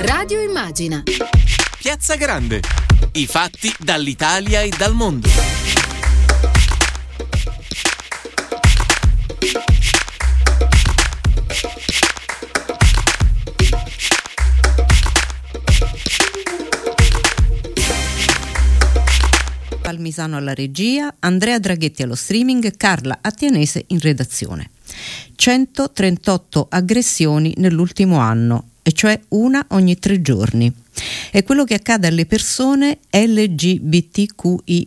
Radio Immagina. Piazza Grande. I fatti dall'Italia e dal mondo. Palmisano alla regia, Andrea Draghetti allo streaming, Carla Attianese in redazione. 138 aggressioni nell'ultimo anno, e cioè una ogni tre giorni. È quello che accade alle persone LGBTQI,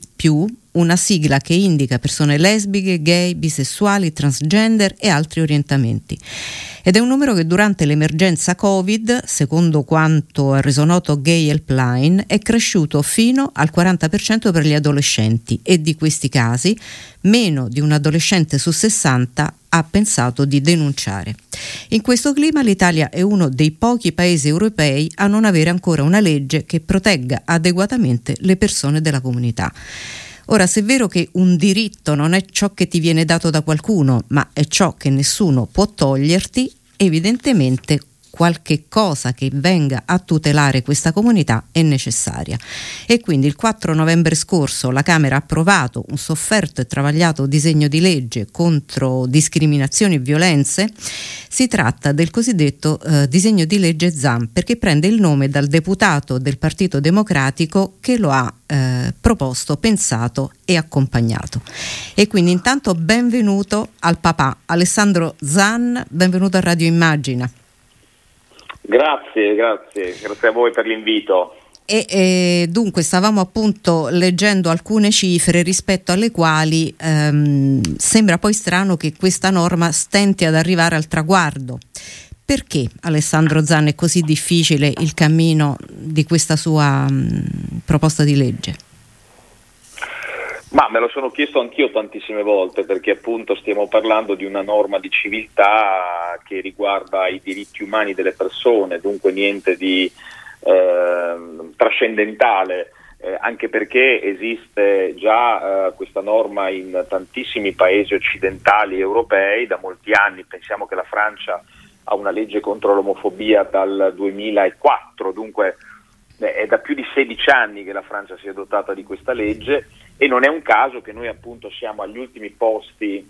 una sigla che indica persone lesbiche, gay, bisessuali, transgender e altri orientamenti. Ed è un numero che durante l'emergenza Covid, secondo quanto ha reso noto Gay Helpline, è cresciuto fino al 40% per gli adolescenti e di questi casi meno di un adolescente su 60 ha pensato di denunciare. In questo clima l'Italia è uno dei pochi paesi europei a non avere ancora una legge che protegga adeguatamente le persone della comunità. Ora, se è vero che un diritto non è ciò che ti viene dato da qualcuno, ma è ciò che nessuno può toglierti, evidentemente qualche cosa che venga a tutelare questa comunità è necessaria. E quindi il 4 novembre scorso la Camera ha approvato un sofferto e travagliato disegno di legge contro discriminazioni e violenze. Si tratta del cosiddetto eh, disegno di legge ZAM perché prende il nome dal deputato del Partito Democratico che lo ha eh, proposto, pensato e accompagnato. E quindi intanto benvenuto al papà Alessandro Zan, benvenuto a Radio Immagina. Grazie, grazie, grazie a voi per l'invito. E, e, dunque stavamo appunto leggendo alcune cifre rispetto alle quali ehm, sembra poi strano che questa norma stenti ad arrivare al traguardo. Perché Alessandro Zan è così difficile il cammino di questa sua mh, proposta di legge? Ma me lo sono chiesto anch'io tantissime volte perché appunto stiamo parlando di una norma di civiltà che riguarda i diritti umani delle persone, dunque niente di eh, trascendentale. Eh, anche perché esiste già eh, questa norma in tantissimi paesi occidentali europei da molti anni, pensiamo che la Francia ha una legge contro l'omofobia dal 2004, dunque è da più di 16 anni che la Francia si è dotata di questa legge e non è un caso che noi appunto siamo agli ultimi posti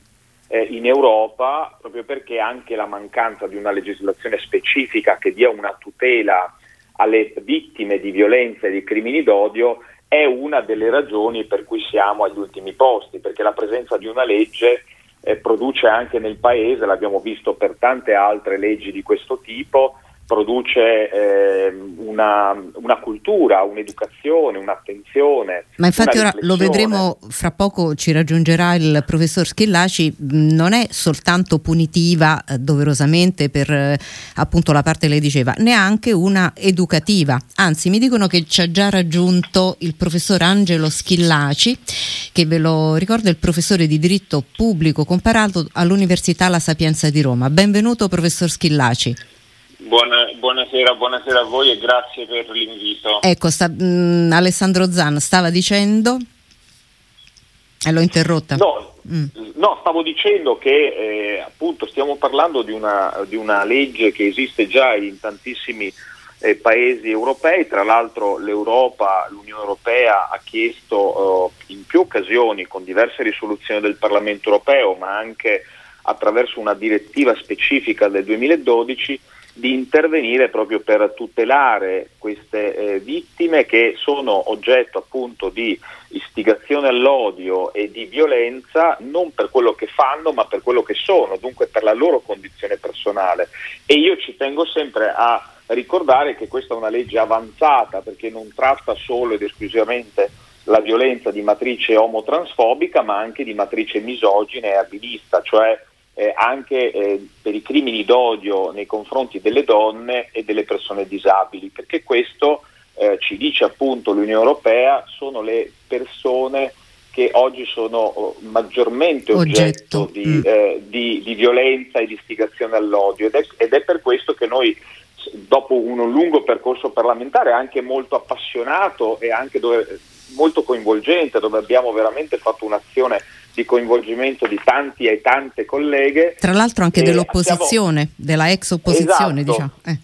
eh, in Europa proprio perché anche la mancanza di una legislazione specifica che dia una tutela alle vittime di violenza e di crimini d'odio è una delle ragioni per cui siamo agli ultimi posti, perché la presenza di una legge eh, produce anche nel Paese, l'abbiamo visto per tante altre leggi di questo tipo, produce eh, una, una, cultura, un'educazione, un'attenzione. Ma infatti ora lo vedremo fra poco, ci raggiungerà il professor Schillaci, non è soltanto punitiva eh, doverosamente per eh, appunto la parte che lei diceva, neanche una educativa. Anzi, mi dicono che ci ha già raggiunto il professor Angelo Schillaci, che ve lo ricordo è il professore di diritto pubblico comparato all'Università La Sapienza di Roma. Benvenuto professor Schillaci. Buona, buonasera, buonasera, a voi e grazie per l'invito. Ecco, sta, mh, mm, Alessandro Zan stava dicendo e l'ho interrotta. No, mm. no stavo dicendo che eh, appunto stiamo parlando di una, di una, legge che esiste già in tantissimi eh, paesi europei, tra l'altro l'Europa, l'Unione Europea ha chiesto eh, in più occasioni con diverse risoluzioni del Parlamento europeo, ma anche attraverso una direttiva specifica del 2012 di intervenire proprio per tutelare queste eh, vittime che sono oggetto appunto di istigazione all'odio e di violenza non per quello che fanno ma per quello che sono, dunque per la loro condizione personale. E io ci tengo sempre a ricordare che questa è una legge avanzata perché non tratta solo ed esclusivamente la violenza di matrice omotransfobica ma anche di matrice misogina e abilista, cioè eh, anche eh, per i crimini d'odio nei confronti delle donne e delle persone disabili, perché questo eh, ci dice appunto l'Unione Europea sono le persone che oggi sono oh, maggiormente oggetto, oggetto. Di, mm. Eh, di, di, violenza e di istigazione all'odio ed è, ed è per questo che noi dopo un lungo percorso parlamentare anche molto appassionato e anche dove, molto coinvolgente dove abbiamo veramente fatto un'azione di coinvolgimento di tanti e tante colleghe. Tra l'altro anche dell'opposizione, abbiamo... della ex opposizione, esatto. diciamo. Eh.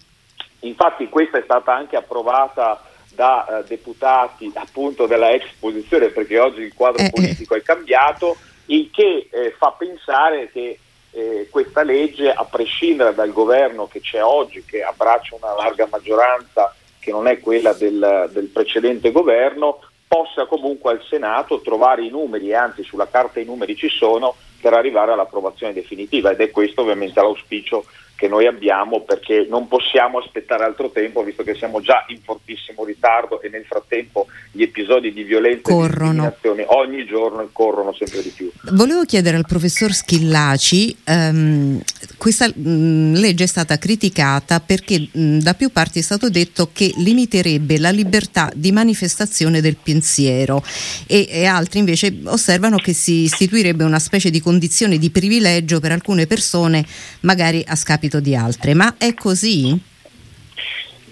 Infatti questa è stata anche approvata da uh, deputati appunto della ex posizione perché oggi il quadro eh, politico è cambiato, il che eh, fa pensare che eh, questa legge, a prescindere dal governo che c'è oggi, che abbraccia una larga maggioranza che non è quella del, del precedente governo, possa comunque al Senato trovare i numeri, e anzi sulla carta i numeri ci sono, per arrivare all'approvazione definitiva ed è questo ovviamente l'auspicio che noi abbiamo perché non possiamo aspettare altro tempo visto che siamo già in fortissimo ritardo e nel frattempo gli episodi di violenza corrono. e discriminazione ogni giorno corrono sempre di più. Volevo chiedere al professor Schillaci, um, questa mh, legge è stata criticata perché mh, da più parti è stato detto che limiterebbe la libertà di manifestazione del pensiero e, e altri invece osservano che si istituirebbe una specie di condizione di privilegio per alcune persone magari a scapito scapito di altre, ma è così?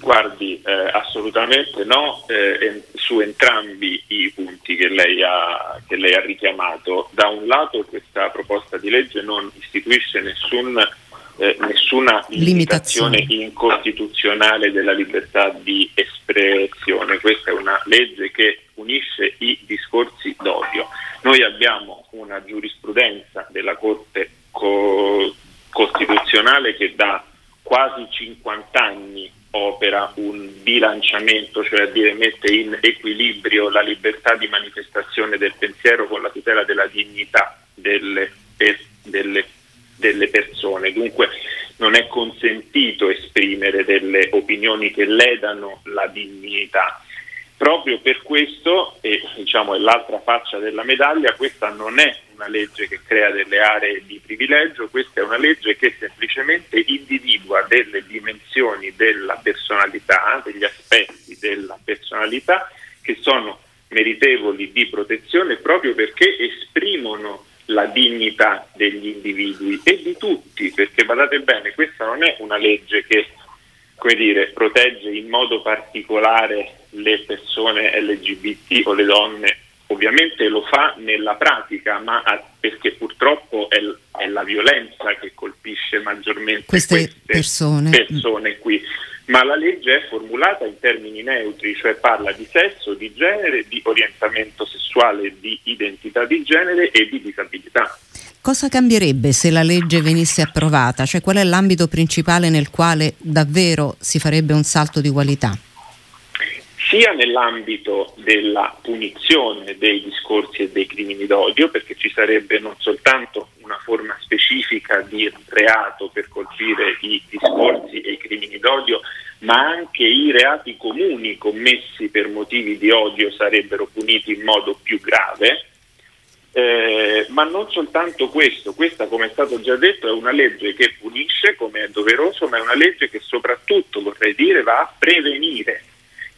Guardi, eh, assolutamente no, eh, su entrambi i punti che lei, ha, che lei, ha, richiamato. Da un lato questa proposta di legge non istituisce nessun, eh, nessuna limitazione incostituzionale della libertà di espressione, questa è una legge che unisce i discorsi d'odio. Noi abbiamo una giurisprudenza della Corte co- costituzionale che da quasi 50 anni opera un bilanciamento, cioè a dire mette in equilibrio la libertà di manifestazione del pensiero con la tutela della dignità delle, delle, delle persone. Dunque non è consentito esprimere delle opinioni che ledano la dignità. Proprio per questo, e diciamo è l'altra faccia della medaglia, questa non è una legge che crea delle aree di privilegio, questa è una legge che semplicemente individua delle dimensioni della personalità, degli aspetti della personalità che sono meritevoli di protezione proprio perché esprimono la dignità degli individui e di tutti, perché badate bene, questa non è una legge che come dire, protegge in modo particolare le persone LGBT o le donne ovviamente lo fa nella pratica, ma perché purtroppo è, è la violenza che colpisce maggiormente queste, queste persone. persone qui. Ma la legge è formulata in termini neutri, cioè parla di sesso, di genere, di orientamento sessuale, di identità di genere e di disabilità. Cosa cambierebbe se la legge venisse approvata? Cioè qual è l'ambito principale nel quale davvero si farebbe un salto di qualità? sia nell'ambito della punizione dei discorsi e dei crimini d'odio, perché ci sarebbe non soltanto una forma specifica di reato per colpire i discorsi e i crimini d'odio, ma anche i reati comuni commessi per motivi di odio sarebbero puniti in modo più grave. Eh, ma non soltanto questo, questa come è stato già detto è una legge che punisce come è doveroso, ma è una legge che soprattutto vorrei dire va a prevenire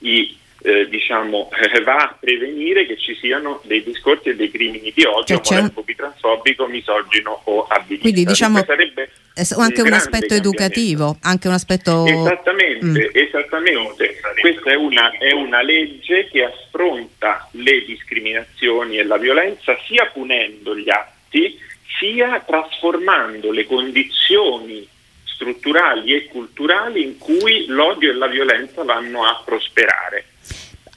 i, eh, diciamo, eh, va a prevenire che ci siano dei discorsi e dei crimini di odio, cioè, molefobi, transfobico, misogino o abilista. Quindi diciamo sarebbe anche un aspetto educativo, anche un aspetto... Esattamente, mm. esattamente. Questa è una, è una legge che affronta le discriminazioni e la violenza sia punendo gli atti, sia trasformando le condizioni strutturali e culturali in cui l'odio e la violenza vanno a prosperare.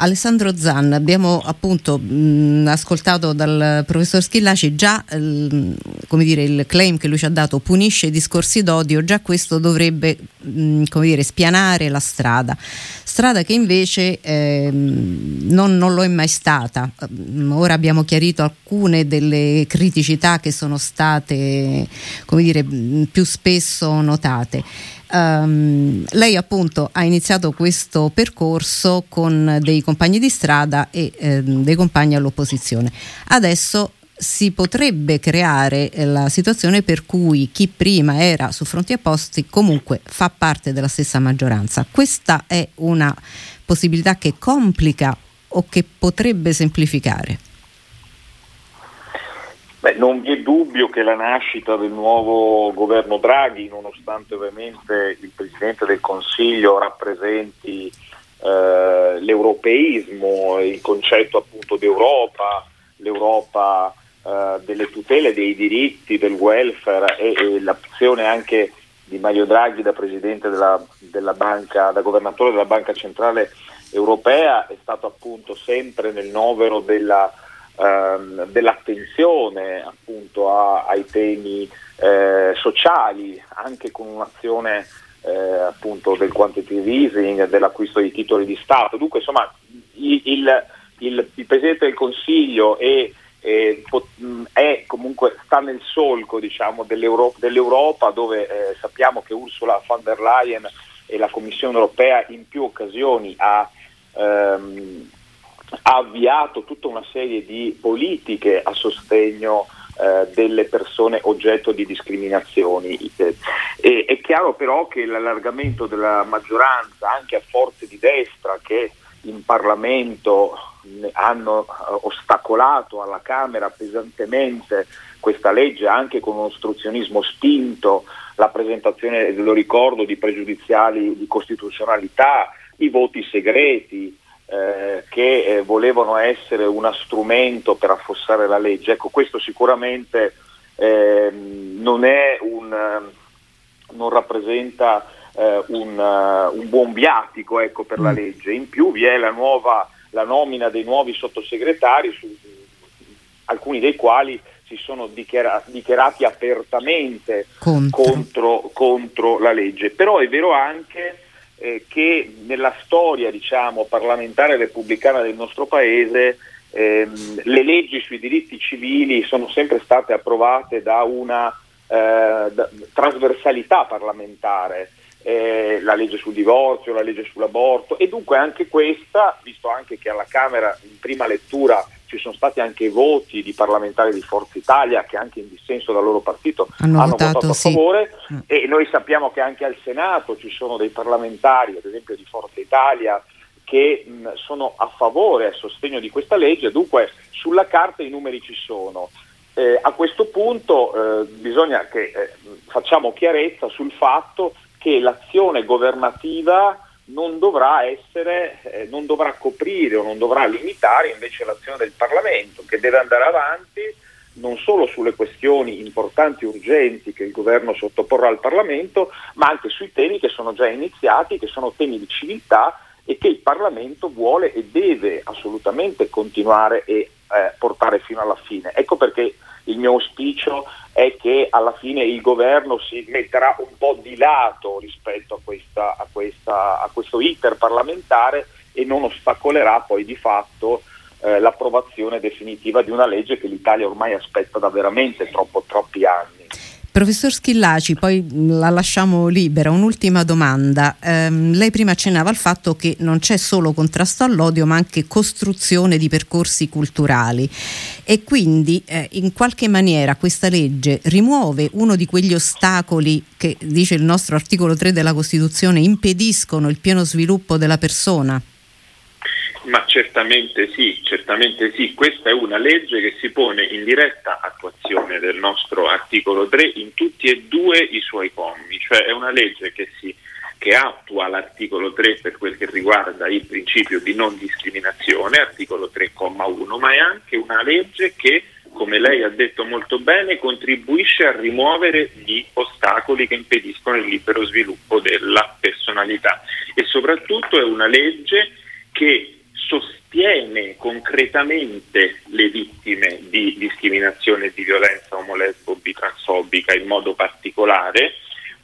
Alessandro Zan, abbiamo appunto mh, ascoltato dal professor Schillaci già mh, come dire, il claim che lui ci ha dato punisce i discorsi d'odio, già questo dovrebbe mh, come dire, spianare la strada, strada che invece eh, non, non, lo è mai stata. Ora abbiamo chiarito alcune delle criticità che sono state come dire, più spesso notate. Um, lei appunto ha iniziato questo percorso con dei compagni di strada e eh, dei compagni all'opposizione. Adesso si potrebbe creare eh, la situazione per cui chi prima era su fronti opposti comunque fa parte della stessa maggioranza. Questa è una possibilità che complica o che potrebbe semplificare. Beh, non vi è dubbio che la nascita del nuovo governo Draghi, nonostante ovviamente il Presidente del Consiglio rappresenti eh, l'europeismo, il concetto appunto d'Europa, l'Europa eh, delle tutele dei diritti, del welfare e, e l'azione anche di Mario Draghi da presidente della, della banca, da governatore della Banca Centrale Europea è stato appunto sempre nel novero della, ehm, dell'attenzione appunto a, ai temi eh, sociali, anche con un'azione eh, appunto del quantitative easing, dell'acquisto di titoli di Stato. Dunque insomma il, il, il, Presidente del Consiglio e eh, è comunque sta nel solco diciamo, dell'Euro- dell'Europa dove eh, sappiamo che Ursula von der Leyen e la Commissione europea in più occasioni ha, ehm, ha avviato tutta una serie di politiche a sostegno eh, delle persone oggetto di discriminazioni. E, è chiaro però che l'allargamento della maggioranza anche a forze di destra che in Parlamento hanno eh, ostacolato alla Camera pesantemente questa legge anche con un ostruzionismo spinto, la presentazione, lo ricordo, di pregiudiziali di costituzionalità, i voti segreti eh, che eh, volevano essere uno strumento per affossare la legge. Ecco, questo sicuramente eh, non, un, non rappresenta eh, un, un, buon viatico ecco, per mm. la legge. In più vi è la, nuova, la nomina dei nuovi sottosegretari, su, alcuni dei quali si sono dichiara- dichiarati apertamente contro. Contro, contro. la legge. Però è vero anche eh, che nella storia diciamo, parlamentare repubblicana del nostro Paese ehm, le leggi sui diritti civili sono sempre state approvate da una eh, da, trasversalità parlamentare eh, la legge sul divorzio, la legge sull'aborto e dunque anche questa, visto anche che alla Camera in prima lettura ci sono stati anche voti di parlamentari di Forza Italia che anche in dissenso dal loro partito hanno, hanno votato, votato, a favore sì. Mm. e noi sappiamo che anche al Senato ci sono dei parlamentari, ad esempio di Forza Italia, che mh, sono a favore, a sostegno di questa legge, dunque sulla carta i numeri ci sono. Eh, a questo punto eh, bisogna che eh, facciamo chiarezza sul fatto che l'azione governativa non dovrà essere, eh, non dovrà coprire o non dovrà limitare invece l'azione del Parlamento, che deve andare avanti non solo sulle questioni importanti e urgenti che il governo sottoporrà al Parlamento, ma anche sui temi che sono già iniziati, che sono temi di civiltà e che il Parlamento vuole e deve assolutamente continuare e eh, portare fino alla fine. Ecco perché il mio auspicio è che alla fine il governo si metterà un po' di lato rispetto a, questa, a, questa, a questo iter parlamentare e non ostacolerà poi di fatto eh, l'approvazione definitiva di una legge che l'Italia ormai aspetta da veramente troppo, troppi anni. Professor Schillaci, poi la lasciamo libera. Un'ultima domanda. Eh, lei prima accennava al fatto che non c'è solo contrasto all'odio, ma anche costruzione di percorsi culturali. E quindi eh, in qualche maniera questa legge rimuove uno di quegli ostacoli che, dice il nostro articolo 3 della Costituzione, impediscono il pieno sviluppo della persona? Ma certamente sì, certamente sì. Questa è una legge che si pone in diretta attuazione del nostro articolo 3 in tutti e due i suoi commi, cioè è una legge che, si, che attua l'articolo 3 per quel che riguarda il principio di non discriminazione, articolo 3,1, ma è anche una legge che, come lei ha detto molto bene, contribuisce a rimuovere gli ostacoli che impediscono il libero sviluppo della personalità e soprattutto è una legge che sostiene concretamente le vittime di discriminazione e di violenza omolesbo bitransfobica in modo particolare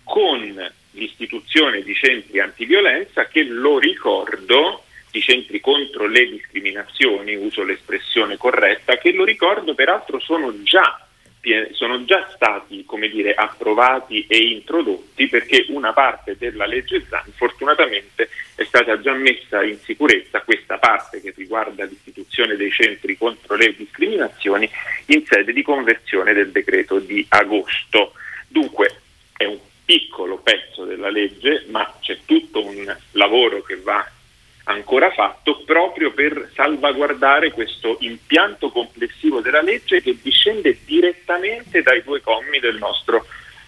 con l'istituzione di centri antiviolenza che lo ricordo di centri contro le discriminazioni, uso l'espressione corretta, che lo ricordo peraltro sono già sono già stati come dire, approvati e introdotti perché una parte della legge ZAN fortunatamente è stata già messa in sicurezza, questa parte che riguarda l'istituzione dei centri contro le discriminazioni in sede di conversione del decreto di agosto. Dunque è un piccolo pezzo della legge, ma c'è tutto un lavoro che va ancora fatto proprio per salvaguardare questo impianto complessivo della legge che discende direttamente dai due commi del nostro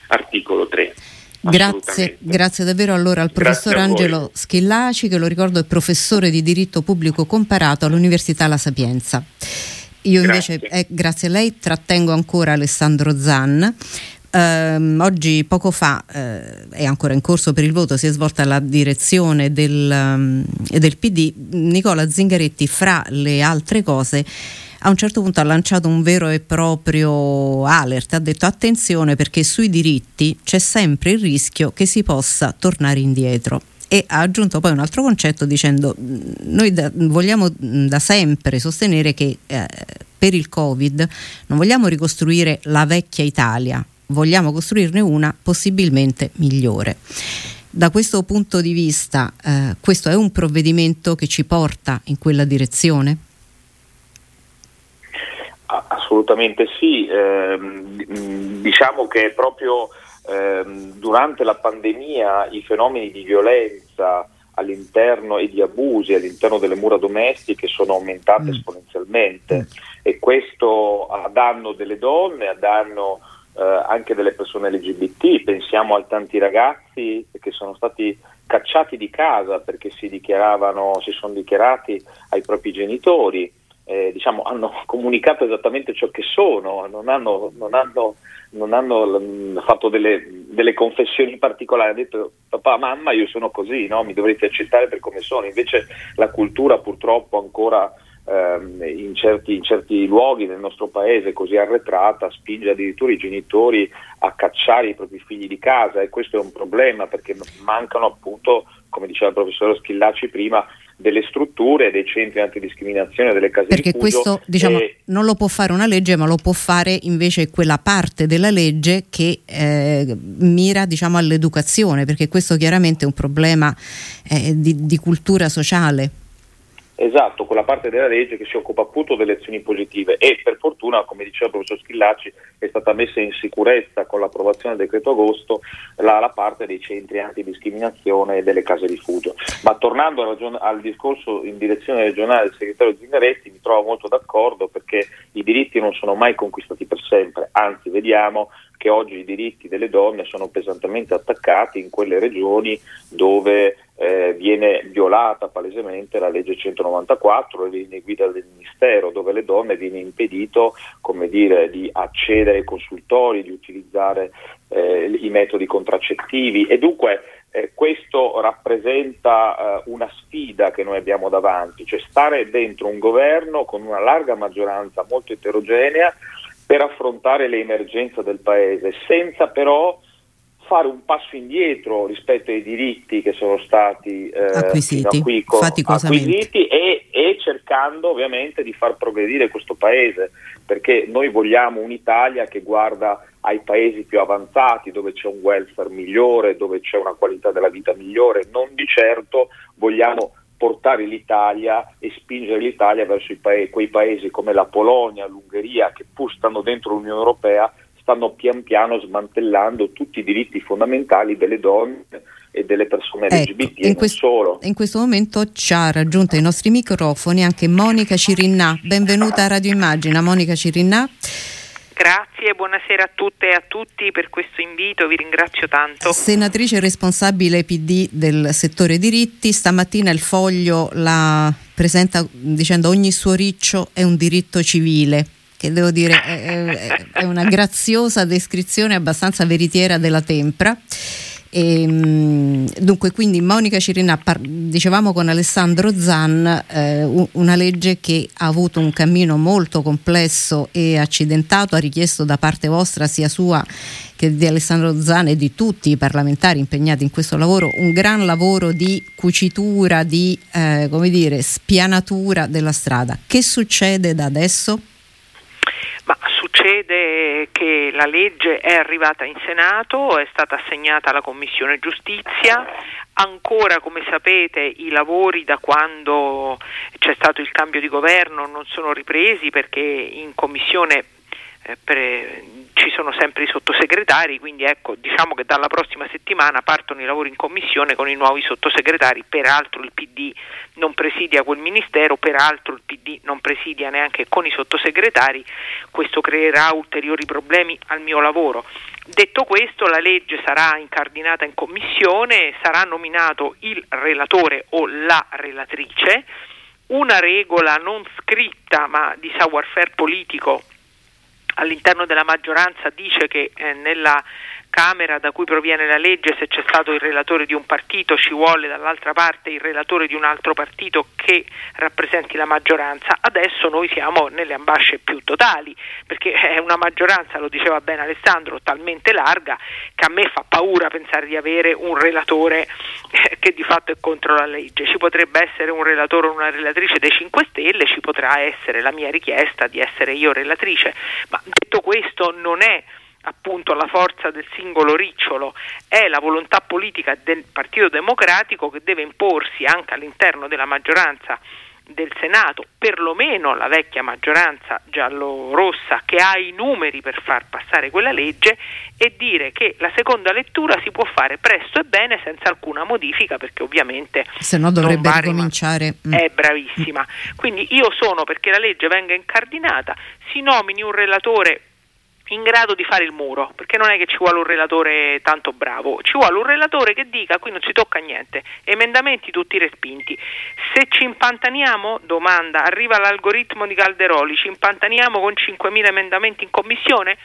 articolo 3. Grazie, grazie davvero allora al professor Angelo Schillaci che lo ricordo è professore di diritto pubblico comparato all'Università La Sapienza. Io invece, grazie. Eh, grazie a lei, trattengo ancora Alessandro Zan ehm, oggi poco fa eh, è ancora in corso per il voto, si è svolta la direzione del, um, del PD. Nicola Zingaretti, fra le altre cose, a un certo punto ha lanciato un vero e proprio alert, ha detto attenzione perché sui diritti c'è sempre il rischio che si possa tornare indietro e ha aggiunto poi un altro concetto dicendo noi da, vogliamo da sempre sostenere che eh, per il Covid non vogliamo ricostruire la vecchia Italia, vogliamo costruirne una possibilmente migliore. Da questo punto di vista, eh, questo è un provvedimento che ci porta in quella direzione? Assolutamente sì, eh, diciamo che proprio eh, durante la pandemia i fenomeni di violenza all'interno e di abusi all'interno delle mura domestiche sono aumentate mm. esponenzialmente mm. e questo a danno delle donne, a danno anche delle persone LGBT, pensiamo a tanti ragazzi che sono stati cacciati di casa perché si, dichiaravano, si sono dichiarati ai propri genitori eh, diciamo, hanno comunicato esattamente ciò che sono, non hanno, non hanno, non hanno mm, fatto delle, delle, confessioni particolari, hanno detto papà, mamma, io sono così, no? mi dovrete accettare per come sono. Invece la cultura purtroppo ancora ehm, in, certi, in, certi, luoghi del nostro paese così arretrata spinge addirittura i genitori a cacciare i propri figli di casa e questo è un problema perché mancano appunto, come diceva il professore Schillaci prima, delle strutture, dei centri antidiscriminazione, delle case Perché di rifugio. questo diciamo, e... non lo può fare una legge, ma lo può fare invece quella parte della legge che eh, mira diciamo, all'educazione, perché questo chiaramente è un problema eh, di, di cultura sociale. Esatto, quella parte della legge che si occupa appunto delle azioni positive e per fortuna, come diceva il professor Schillacci, è stata messa in sicurezza con l'approvazione del decreto agosto la, la parte dei centri antidiscriminazione e delle case rifugio. Ma tornando ragion- al discorso in direzione regionale del segretario Zingaretti, mi trovo molto d'accordo perché i diritti non sono mai conquistati per sempre, anzi vediamo che oggi i diritti delle donne sono pesantemente attaccati in quelle regioni dove eh, viene violata palesemente la legge 194, le linee guida del Ministero, dove alle donne viene impedito dire, di accedere ai consultori, di utilizzare eh, i metodi contraccettivi. E dunque eh, questo rappresenta eh, una sfida che noi abbiamo davanti, cioè stare dentro un governo con una larga maggioranza molto eterogenea per affrontare le emergenze del Paese, senza però fare un passo indietro rispetto ai diritti che sono stati eh, acquisiti, qui, acquisiti e, e, cercando ovviamente di far progredire questo Paese, perché noi vogliamo un'Italia che guarda ai paesi più avanzati, dove c'è un welfare migliore, dove c'è una qualità della vita migliore, non di certo vogliamo portare l'Italia e spingere l'Italia verso pa- quei paesi come la Polonia, l'Ungheria, che pur stanno dentro l'Unione Europea, stanno pian piano smantellando tutti i diritti fondamentali delle donne e delle persone ecco, LGBT in, quest- in questo momento ci ha raggiunto ai nostri microfoni anche Monica Cirinà. Benvenuta a Radio Immagina, Monica Cirinà. Grazie, buonasera a tutte e a tutti per questo invito, vi ringrazio tanto. Senatrice responsabile PD del settore diritti, stamattina il foglio la presenta dicendo ogni suo riccio è un diritto civile che devo dire è, è una graziosa descrizione abbastanza veritiera della tempra. E, ehm, dunque, quindi Monica Cirinà, par- dicevamo con Alessandro Zan, eh, una legge che ha avuto un cammino molto complesso e accidentato, ha richiesto da parte vostra, sia sua che di Alessandro Zan e di tutti i parlamentari impegnati in questo lavoro, un gran lavoro di cucitura, di eh, come dire, spianatura della strada. Che succede da adesso? Ma succede che la legge è arrivata in Senato, è stata assegnata alla Commissione Giustizia, ancora come sapete i lavori da quando c'è stato il cambio di governo non sono ripresi perché in Commissione eh, per, ci sono sempre i sottosegretari, quindi ecco, diciamo che dalla prossima settimana partono i lavori in commissione con i nuovi sottosegretari, peraltro il PD non presidia quel ministero, peraltro il PD non presidia neanche con i sottosegretari, questo creerà ulteriori problemi al mio lavoro. Detto questo, la legge sarà incardinata in commissione, sarà nominato il relatore o la relatrice, una regola non scritta ma di savoir-faire politico all'interno della maggioranza dice che eh, nella Camera da cui proviene la legge, se c'è stato il relatore di un partito, ci vuole dall'altra parte il relatore di un altro partito che rappresenti la maggioranza. Adesso noi siamo nelle ambasce più totali, perché è una maggioranza, lo diceva bene Alessandro, talmente larga che a me fa paura pensare di avere un relatore eh, che di fatto è contro la legge. Ci potrebbe essere un relatore o una relatrice dei 5 Stelle, ci potrà essere la mia richiesta di essere io relatrice, ma detto questo non è appunto la forza del singolo ricciolo, è la volontà politica del Partito Democratico che deve imporsi anche all'interno della maggioranza del Senato, perlomeno la vecchia maggioranza giallo-rossa che ha i numeri per far passare quella legge e dire che la seconda lettura si può fare presto e bene senza alcuna modifica perché ovviamente se no dovrebbe ricominciare mm. è bravissima. Quindi io sono perché la legge venga incardinata, si nomini un relatore in grado di fare il muro, perché non è che ci vuole un relatore tanto bravo, ci vuole un relatore che dica qui non si tocca niente, emendamenti tutti respinti. Se ci impantaniamo, domanda, arriva l'algoritmo di Calderoli, ci impantaniamo con 5.000 emendamenti in commissione?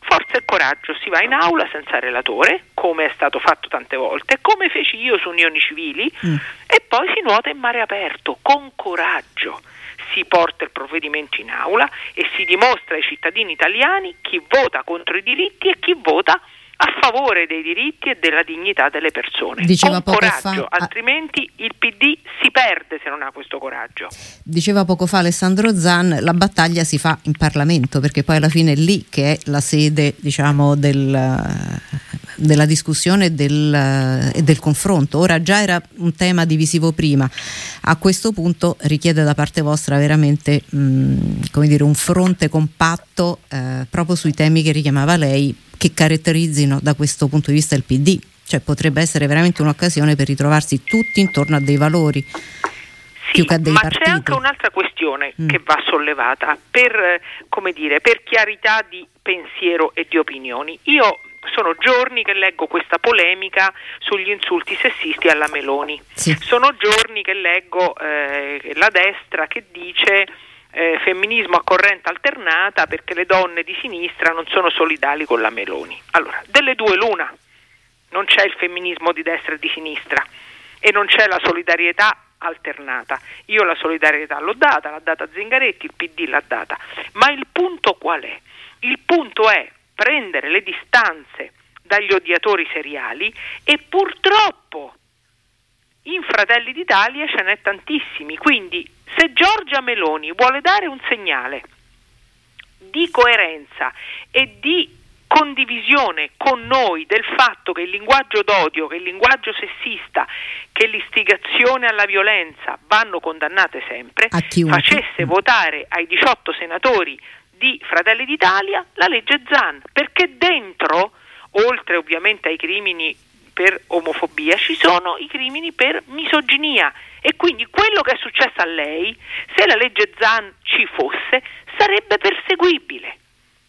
Forza e coraggio, si va in aula senza relatore, come è stato fatto tante volte, come feci io su Unioni Civili, mm. e poi si nuota in mare aperto, con coraggio si porta il provvedimento in aula e si dimostra ai cittadini italiani chi vota contro i diritti e chi vota a favore dei diritti e della dignità delle persone. Diceva Con coraggio, fa, altrimenti il PD si perde se non ha questo coraggio. Diceva poco fa Alessandro Zan, la battaglia si fa in Parlamento perché poi alla fine è lì che è la sede diciamo, del, della discussione e del, e del, confronto. Ora già era un tema divisivo prima, a questo punto richiede da parte vostra veramente mh, come dire, un fronte compatto eh, proprio sui temi che richiamava lei che caratterizzino da questo punto di vista il PD, cioè potrebbe essere veramente un'occasione per ritrovarsi tutti intorno a dei valori. Sì, ma partiti. c'è anche un'altra questione mm. che va sollevata per, dire, per chiarità di pensiero e di opinioni. Io sono giorni che leggo questa polemica sugli insulti sessisti alla Meloni. Sì. Sono giorni che leggo eh, la destra che dice eh, femminismo a corrente alternata perché le donne di sinistra non sono solidali con la Meloni. Allora, delle due l'una, non c'è il femminismo di destra e di sinistra e non c'è la solidarietà alternata. Io la solidarietà l'ho data, l'ha data Zingaretti, il PD l'ha data. Ma il punto qual è? Il punto è prendere le distanze dagli odiatori seriali e purtroppo in Fratelli d'Italia ce n'è tantissimi, quindi se Giorgia Meloni vuole dare un segnale di coerenza e di condivisione con noi del fatto che il linguaggio d'odio, che il linguaggio sessista, che l'istigazione alla violenza vanno condannate sempre, facesse votare ai 18 senatori di Fratelli d'Italia la legge Zan, perché dentro, oltre ovviamente ai crimini per omofobia, ci sono i crimini per misoginia e quindi quello che è successo a lei, se la legge Zan ci fosse, sarebbe perseguibile.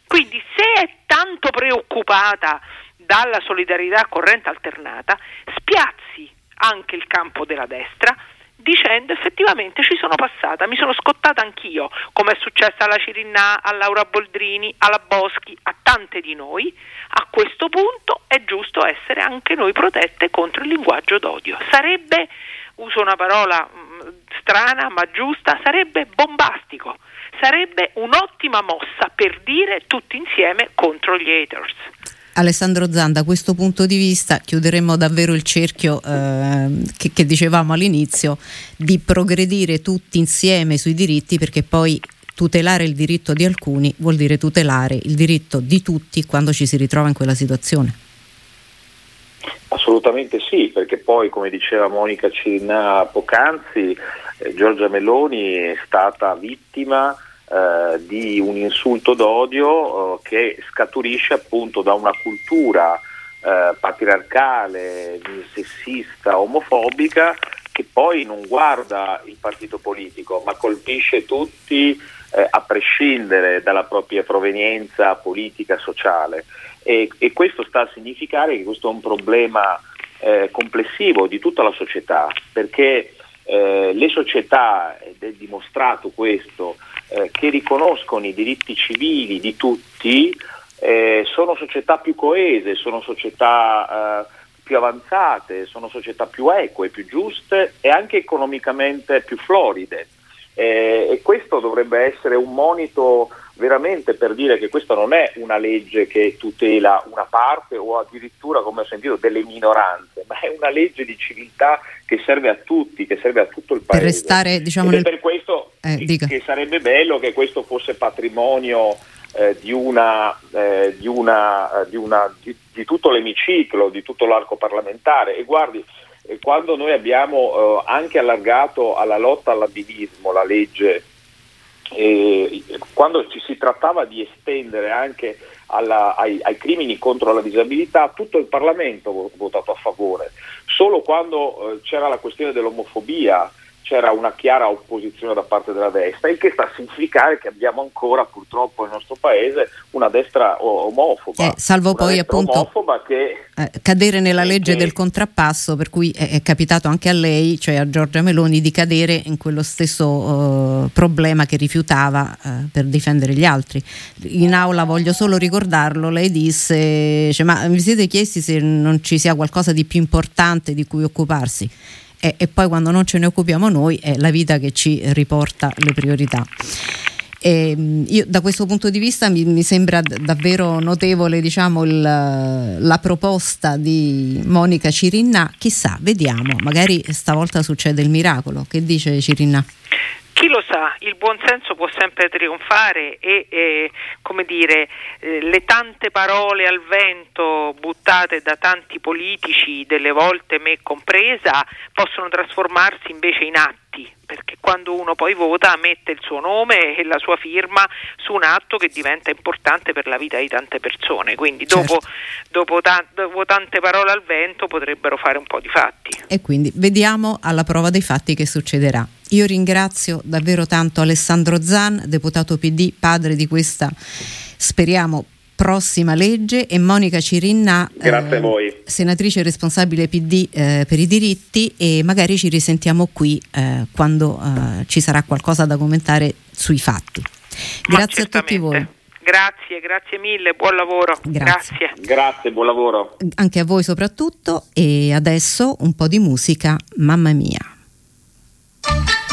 Quindi se è tanto preoccupata dalla solidarietà corrente alternata, spiazzi anche il campo della destra dicendo effettivamente ci sono passata, mi sono scottata anch'io, come è successo alla Cirinà, a Laura Boldrini, alla Boschi, a tante di noi, a questo punto è giusto essere anche noi protette contro il linguaggio d'odio. Sarebbe, uso una parola mm, strana ma giusta, sarebbe bombastico, sarebbe un'ottima mossa per dire tutti insieme contro gli haters. Alessandro Zan, da questo punto di vista chiuderemo davvero il cerchio eh, che, che dicevamo all'inizio di progredire tutti insieme sui diritti perché poi tutelare il diritto di alcuni vuol dire tutelare il diritto di tutti quando ci si ritrova in quella situazione. Assolutamente sì, perché poi come diceva Monica Cirinà poc'anzi, eh, Giorgia Meloni è stata vittima eh, di un insulto d'odio eh, che scaturisce appunto da una cultura eh, patriarcale, sessista, omofobica che poi non guarda il partito politico ma colpisce tutti eh, a prescindere dalla propria provenienza politica, sociale. E, e, questo sta a significare che questo è un problema eh, complessivo di tutta la società perché eh, le società, ed è dimostrato questo, eh, che riconoscono i diritti civili di tutti eh, sono società più coese, sono società eh, più avanzate, sono società più eque, più giuste e anche economicamente più floride. Eh, e questo dovrebbe essere un monito veramente per dire che questa non è una legge che tutela una parte o addirittura, come ho sentito, delle minoranze, ma è una legge di civiltà che serve a tutti, che serve a tutto il paese. Per restare, diciamo, nel... per questo eh, che sarebbe bello che questo fosse patrimonio eh, di, una, eh, di, una, eh, di, una, di, tutto l'emiciclo, di tutto l'arco parlamentare. E guardi, eh, quando noi abbiamo eh, anche allargato alla lotta all'abilismo la legge, quando ci si trattava di estendere anche alla, ai, ai, crimini contro la disabilità, tutto il Parlamento ha votato a favore. Solo quando c'era la questione dell'omofobia, c'era una chiara opposizione da parte della destra, il che sta a significare che abbiamo ancora purtroppo nel nostro paese una destra omofoba. Eh, salvo poi appunto che, eh, cadere nella legge che, del contrappasso, per cui è, è, capitato anche a lei, cioè a Giorgia Meloni, di cadere in quello stesso uh, problema che rifiutava uh, per difendere gli altri. In aula voglio solo ricordarlo, lei disse, cioè, ma vi siete chiesti se non ci sia qualcosa di più importante di cui occuparsi? E, e poi quando non ce ne occupiamo noi è la vita che ci riporta le priorità. E io, da questo punto di vista mi, mi sembra davvero notevole diciamo, il, la proposta di Monica Cirinna. Chissà, vediamo, magari stavolta succede il miracolo. Che dice Cirinna? Chi lo sa, il buonsenso può sempre trionfare e, e come dire, eh, le tante parole al vento buttate da tanti politici, delle volte me compresa, possono trasformarsi invece in atti perché quando uno poi vota mette il suo nome e la sua firma su un atto che diventa importante per la vita di tante persone, quindi certo. dopo, dopo, ta- dopo, tante parole al vento potrebbero fare un po' di fatti. E quindi vediamo alla prova dei fatti che succederà. Io ringrazio davvero tanto Alessandro Zan, deputato PD, padre di questa, speriamo, prossima legge e Monica Cirinna, eh, senatrice responsabile PD eh, per i diritti e magari ci risentiamo qui eh, quando eh, ci sarà qualcosa da commentare sui fatti. Grazie a tutti voi. Grazie, grazie mille, buon lavoro. Grazie. grazie. Grazie, buon lavoro. Anche a voi soprattutto e adesso un po' di musica, mamma mia. Thank you.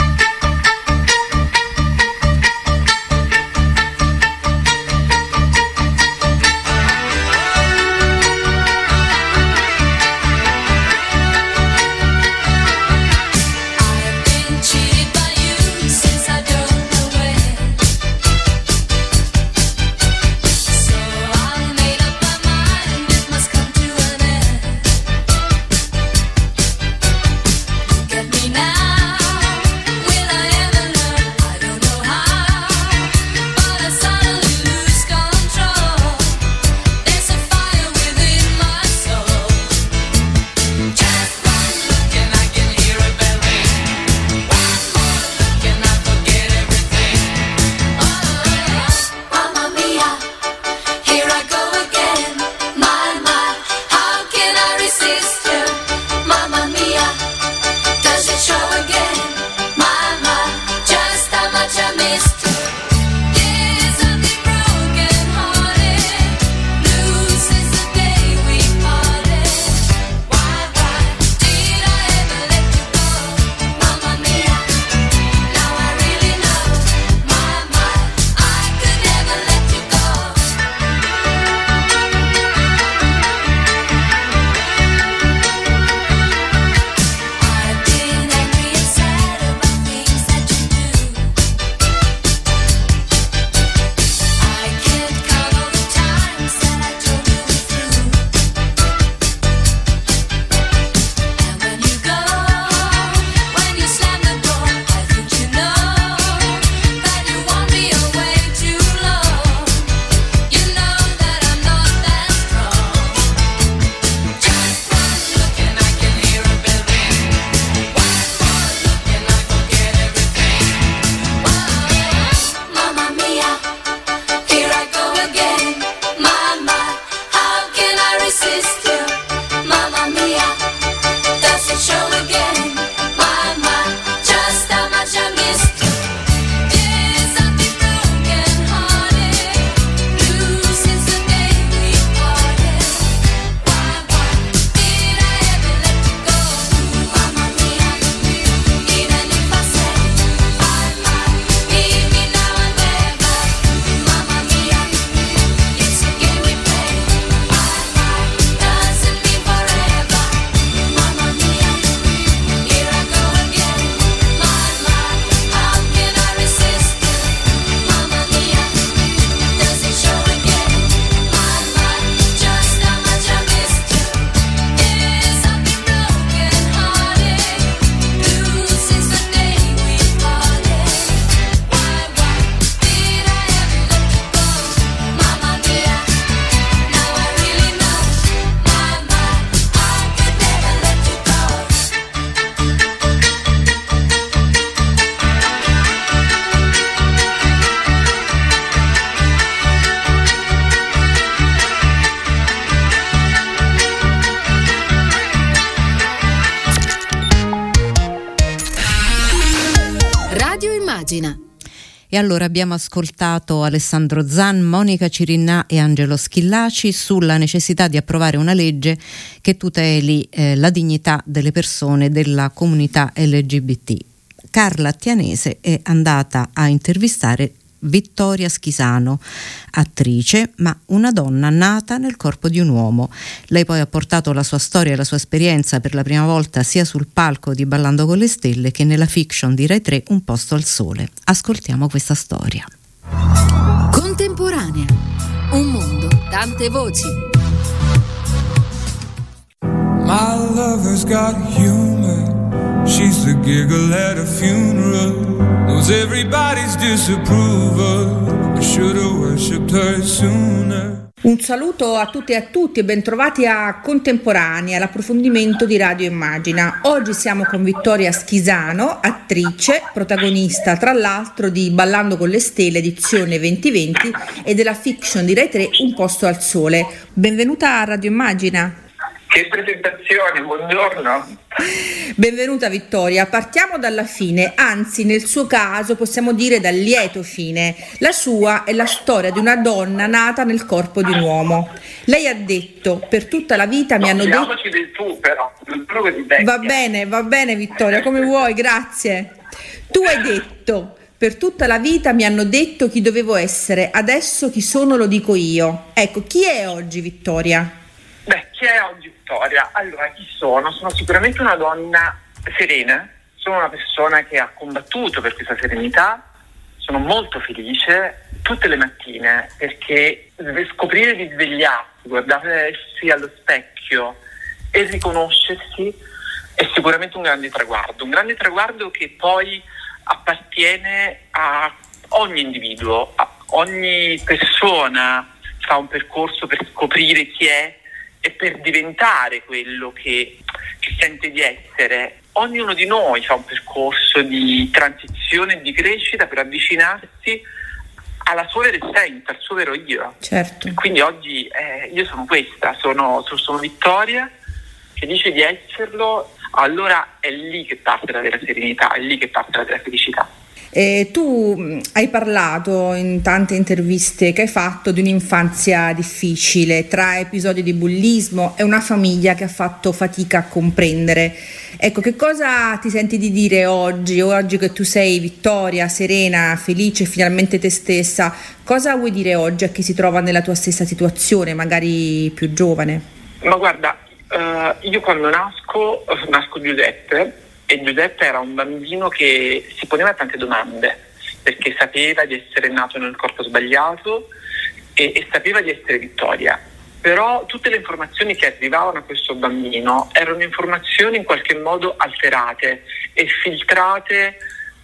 E allora abbiamo ascoltato Alessandro Zan, Monica Cirinnà e Angelo Schillaci sulla necessità di approvare una legge che tuteli eh, la dignità delle persone della comunità LGBT. Carla Attianese è andata a intervistare Vittoria Schisano, attrice, ma una donna nata nel corpo di un uomo. Lei poi ha portato la sua storia e la sua esperienza per la prima volta sia sul palco di Ballando con le Stelle che nella fiction di Rai 3 Un posto al sole. Ascoltiamo questa storia. Contemporanea. Un mondo, tante voci. My lover's got humor. She's the giggle at a funeral. Knows everybody's disapproval. I should have worshipped her sooner. Un saluto a tutte e a tutti e bentrovati a Contemporanea, l'approfondimento di Radio Immagina. Oggi siamo con Vittoria Schisano, attrice, protagonista tra l'altro di Ballando con le Stelle, edizione 2020 e della fiction di Rai 3 Un posto al sole. Benvenuta a Radio Immagina. Che presentazione, buongiorno. Benvenuta Vittoria, partiamo dalla fine, anzi nel suo caso possiamo dire dal lieto fine. La sua è la storia di una donna nata nel corpo di un uomo. Lei ha detto, per tutta la vita mi hanno detto... del tu però, Va bene, va bene Vittoria, come vuoi, grazie. Tu hai detto... Per tutta la vita mi hanno detto chi dovevo essere, adesso chi sono lo dico io. Ecco, chi è oggi Vittoria? Beh, chi è oggi Vittoria? Allora, chi sono? Sono sicuramente una donna serena, sono una persona che ha combattuto per questa serenità, sono molto felice tutte le mattine perché scoprire di svegliarsi, guardarsi allo specchio e riconoscersi è sicuramente un grande traguardo, un grande traguardo che poi appartiene a ogni individuo, a ogni persona fa un percorso per scoprire chi è e per diventare quello che, che sente di essere. Ognuno di noi fa un percorso di transizione e di crescita per avvicinarsi alla sua vera essenza, al suo vero io. Certo. Quindi oggi eh, io sono questa, sono, sono Vittoria che dice di esserlo, allora è lì che parte la vera serenità, è lì che parte la vera felicità. Eh, tu mm, hai parlato in tante interviste che hai fatto di un'infanzia difficile, tra episodi di bullismo e una famiglia che ha fatto fatica a comprendere. Ecco, che cosa ti senti di dire oggi, oggi che tu sei vittoria, serena, felice, finalmente te stessa? Cosa vuoi dire oggi a chi si trova nella tua stessa situazione, magari più giovane? Ma guarda, uh, io quando nasco, nasco Giuseppe, e Giuseppe era un bambino che si poneva tante domande perché sapeva di essere nato nel corpo sbagliato e, e sapeva di essere Vittoria. Però tutte le informazioni che arrivavano a questo bambino erano informazioni in qualche modo alterate e filtrate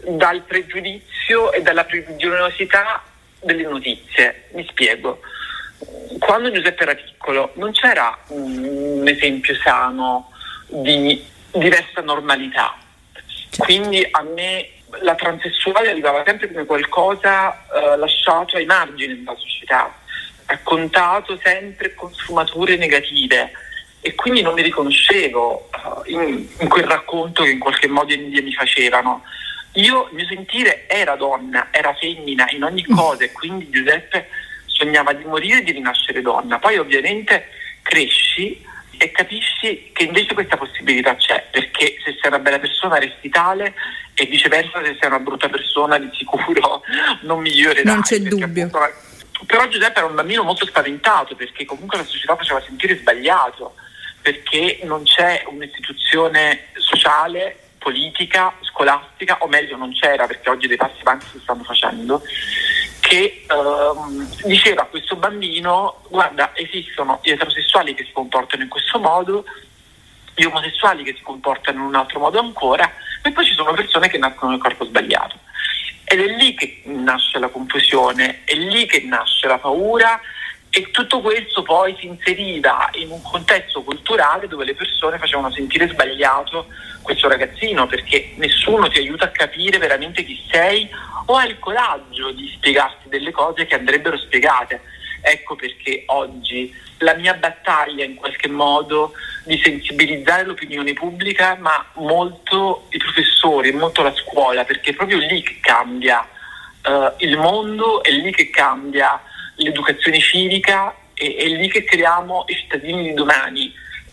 dal pregiudizio e dalla pregiudiziosità delle notizie. Mi spiego. Quando Giuseppe era piccolo non c'era un esempio sano di diversa normalità. Certo. Quindi a me la transessuale arrivava sempre come qualcosa eh, lasciato ai margini della società, raccontato sempre con sfumature negative e quindi non mi riconoscevo uh, in, in, quel racconto che in qualche modo i media mi facevano. Io, il mio sentire era donna, era femmina in ogni mm. cosa e quindi Giuseppe sognava di morire e di rinascere donna. Poi ovviamente cresci e capisci che invece questa possibilità c'è, perché se sei una bella persona resti tale e viceversa se sei una brutta persona di sicuro non migliorerai. Non c'è dubbio. Appunto, però Giuseppe era un bambino molto spaventato perché comunque la società faceva sentire sbagliato, perché non c'è un'istituzione sociale, politica, scolastica, o meglio non c'era perché oggi dei passi avanti si stanno facendo, che ehm, diceva a questo bambino guarda esistono gli eterosessuali che si comportano in questo modo, gli omosessuali che si comportano in un altro modo ancora e poi ci sono persone che nascono nel corpo sbagliato. Ed è lì che nasce la confusione, è lì che nasce la paura e tutto questo poi si inseriva in un contesto culturale dove le persone facevano sentire sbagliato questo ragazzino perché nessuno ti aiuta a capire veramente chi sei o hai il coraggio di spiegarti delle cose che andrebbero spiegate. Ecco perché oggi la mia battaglia in qualche modo di sensibilizzare l'opinione pubblica, ma molto i professori, molto la scuola, perché è proprio lì che cambia uh, il mondo, è lì che cambia l'educazione civica, e è lì che creiamo i cittadini di domani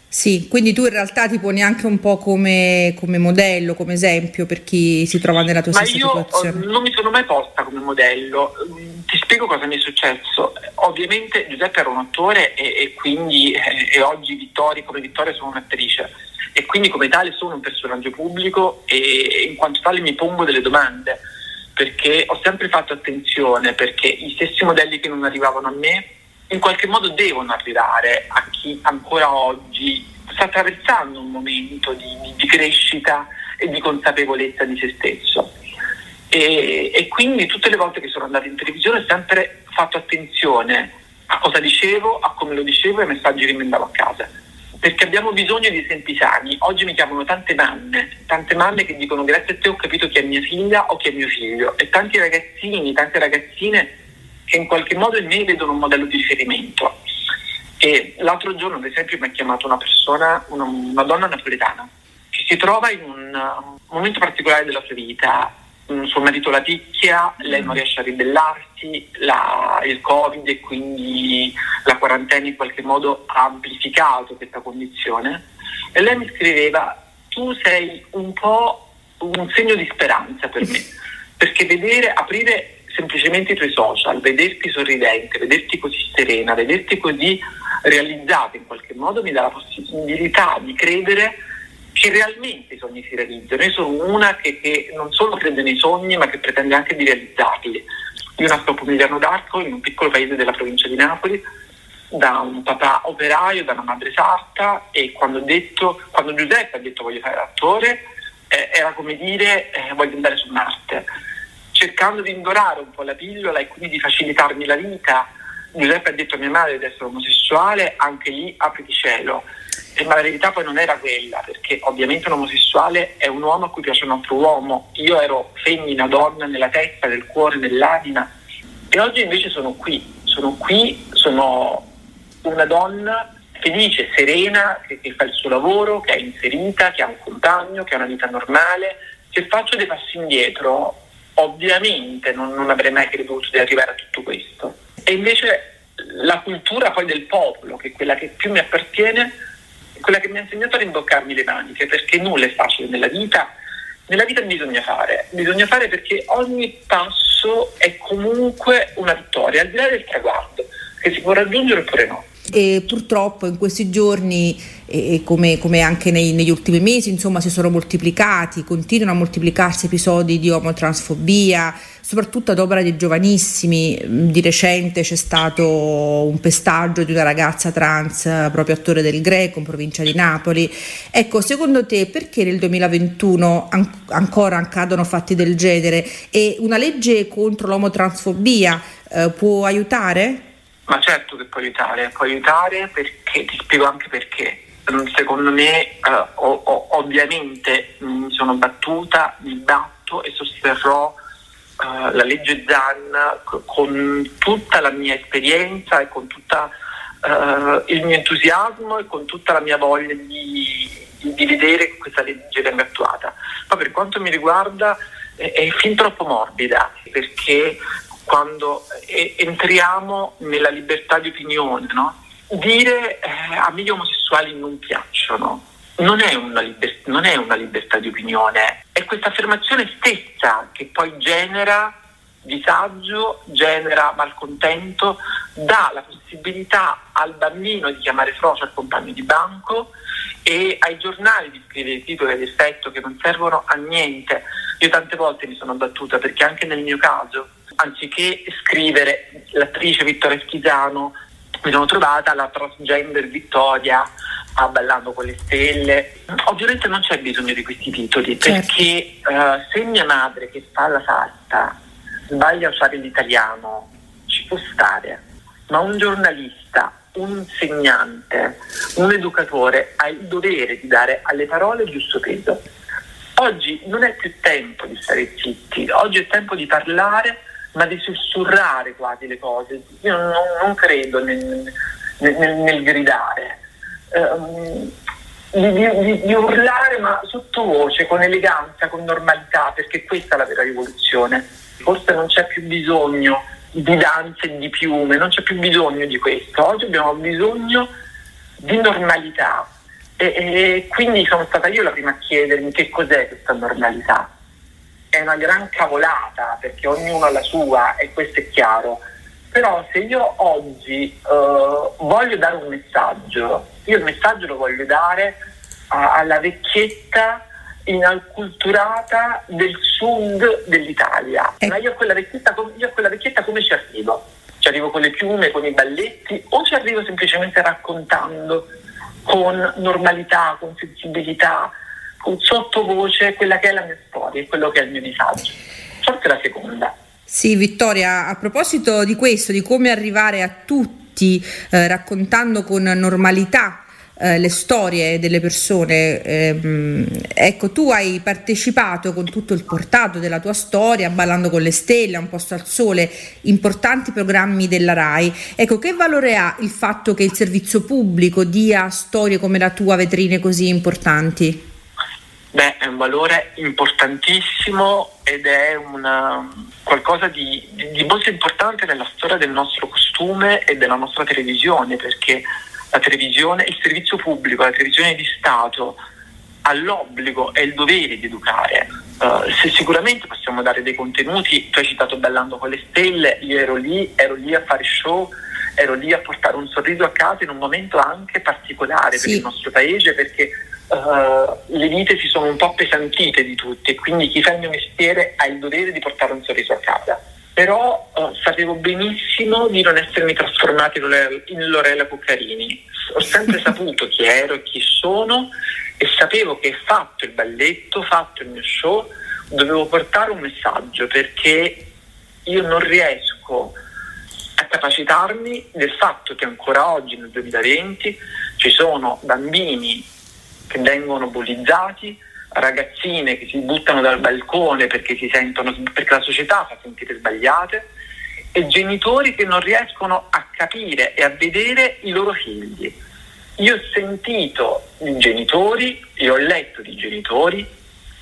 sì, quindi tu in realtà ti poni anche un po' come, come modello, come esempio per chi si trova nella tua Ma stessa io situazione. non mi sono mai posta come modello. Ti spiego cosa mi è successo. Ovviamente Giuseppe era un attore e, e quindi eh, e oggi Vittoria, come Vittoria sono un'attrice e quindi come tale sono un personaggio pubblico e in quanto tale mi pongo delle domande perché ho sempre fatto attenzione perché gli stessi modelli che non arrivavano a me in qualche modo devono arrivare a chi ancora oggi sta attraversando un momento di, di crescita e di consapevolezza di se stesso. E, e, quindi tutte le volte che sono andata in televisione ho sempre fatto attenzione a cosa dicevo, a come lo dicevo e ai messaggi che mandavo a casa. Perché abbiamo bisogno di esempi sani. Oggi mi chiamano tante mamme, tante mamme che dicono grazie a te ho capito chi è mia figlia o chi è mio figlio. E tanti ragazzini, tante ragazzine che in qualche modo in me vedono un modello di riferimento. E l'altro giorno, ad esempio, mi ha chiamato una persona, una, una donna napoletana, che si trova in un, un momento particolare della sua vita. Mm, suo marito la picchia, lei non riesce a ribellarsi, la, il Covid e quindi la quarantena in qualche modo ha amplificato questa condizione. E lei mi scriveva, tu sei un po' un segno di speranza per me, perché vedere, aprire semplicemente i tuoi social, vederti sorridente, vederti così serena, vederti così realizzata in qualche modo mi dà la possibilità di credere che realmente i sogni si realizzano. Io sono una che, che non solo crede nei sogni ma che pretende anche di realizzarli. Io nasco a Pomigliano d'Arco in un piccolo paese della provincia di Napoli da un papà operaio, da una madre sarta e quando, detto, quando Giuseppe ha detto voglio fare l'attore eh, era come dire eh, voglio andare su Marte cercando di indorare un po' la pillola e quindi di facilitarmi la vita. Giuseppe ha detto a mia madre di essere omosessuale, anche lì apriti cielo. E, ma la verità poi non era quella, perché ovviamente un omosessuale è un uomo a cui piace un altro uomo. Io ero femmina, donna nella testa, nel cuore, nell'anima. E oggi invece sono qui, sono qui, sono una donna felice, serena, che, che fa il suo lavoro, che è inserita, che ha un compagno, che ha una vita normale. Se faccio dei passi indietro ovviamente non, non avrei mai creduto di arrivare a tutto questo. E invece la cultura poi del popolo, che è quella che più mi appartiene, è quella che mi ha insegnato a rimboccarmi le maniche, perché nulla è facile nella vita. Nella vita bisogna fare, bisogna fare perché ogni passo è comunque una vittoria, al di là del traguardo, che si può raggiungere oppure no e purtroppo in questi giorni e come, come, anche nei, negli ultimi mesi insomma si sono moltiplicati, continuano a moltiplicarsi episodi di omotransfobia, soprattutto ad opera di giovanissimi. Di recente c'è stato un pestaggio di una ragazza trans, proprio attore del Greco in provincia di Napoli. Ecco, secondo te perché nel 2021 an- ancora accadono fatti del genere e una legge contro l'omotransfobia eh, può aiutare? Ma certo che può aiutare, può aiutare perché ti spiego anche perché. Mm, secondo me, eh, o, o, ovviamente mi sono battuta, mi batto e sosterrò eh, la legge ZAN con tutta la mia esperienza e con tutto eh, il mio entusiasmo e con tutta la mia voglia di, di, vedere che questa legge venga attuata. Ma per quanto mi riguarda è, è fin troppo morbida perché quando eh, entriamo nella libertà di opinione, no? dire eh, a me gli omosessuali non piacciono non è, liber- non è una libertà di opinione, è questa affermazione stessa che poi genera disagio, genera malcontento, dà la possibilità al bambino di chiamare frocio al compagno di banco e ai giornali di scrivere titoli ad effetto che non servono a niente. Io tante volte mi sono battuta perché anche nel mio caso anziché scrivere l'attrice Vittoria Schizano, mi sono trovata la transgender Vittoria Ballando con le stelle. Ovviamente non c'è bisogno di questi titoli certo. perché uh, se mia madre che fa la sarta sbaglia a usare l'italiano ci può stare, ma un giornalista, un insegnante, un educatore ha il dovere di dare alle parole il giusto peso. Oggi non è più tempo di stare zitti, oggi è tempo di parlare ma di sussurrare quasi le cose. Io non, non credo nel, nel, nel gridare. Um, di, di, di, urlare ma sottovoce, con eleganza, con normalità, perché questa è la vera rivoluzione. Forse non c'è più bisogno di danze e di piume, non c'è più bisogno di questo. Oggi abbiamo bisogno di normalità e, e quindi sono stata io la prima a chiedermi che cos'è questa normalità. È una gran cavolata perché ognuno ha la sua e questo è chiaro. Però se io oggi uh, voglio dare un messaggio, io il messaggio lo voglio dare a, alla vecchietta inalculturata del sud dell'Italia. Eh. Ma io a, quella vecchietta, io a quella vecchietta come ci arrivo? Ci arrivo con le piume, con i balletti o ci arrivo semplicemente raccontando con normalità, con sensibilità, con sottovoce quella che è la mia storia e quello che è il mio disagio? Forse la seconda. Sì, Vittoria, a proposito di questo, di come arrivare a tutti eh, raccontando con normalità eh, le storie delle persone. Ehm, ecco, tu hai partecipato con tutto il portato della tua storia, Ballando con le stelle, Un posto al sole, importanti programmi della RAI. Ecco, che valore ha il fatto che il servizio pubblico dia storie come la tua vetrine così importanti? Beh, è un valore importantissimo ed è una, qualcosa di, di molto importante nella storia del nostro costume e della nostra televisione, perché la televisione, il servizio pubblico, la televisione di Stato ha l'obbligo e il dovere di educare. Uh, se sicuramente possiamo dare dei contenuti, tu hai citato Ballando con le stelle, io ero lì, ero lì a fare show, ero lì a portare un sorriso a casa in un momento anche particolare sì. per il nostro paese perché uh, le vite si sono un po' appesantite di tutti e quindi chi fa il mio mestiere ha il dovere di portare un sorriso a casa però uh, sapevo benissimo di non essermi trasformato in Lorella, in Lorella Cuccarini. Ho sempre saputo chi ero e chi sono e sapevo che fatto il balletto, fatto il mio show, dovevo portare un messaggio perché io non riesco a capacitarmi del fatto che ancora oggi nel 2020 ci sono bambini che vengono bullizzati, ragazzine che si buttano dal balcone perché, sentono, perché la società fa sentire sbagliate e genitori che non riescono a capire e a vedere i loro figli. Io ho sentito di genitori e ho letto di genitori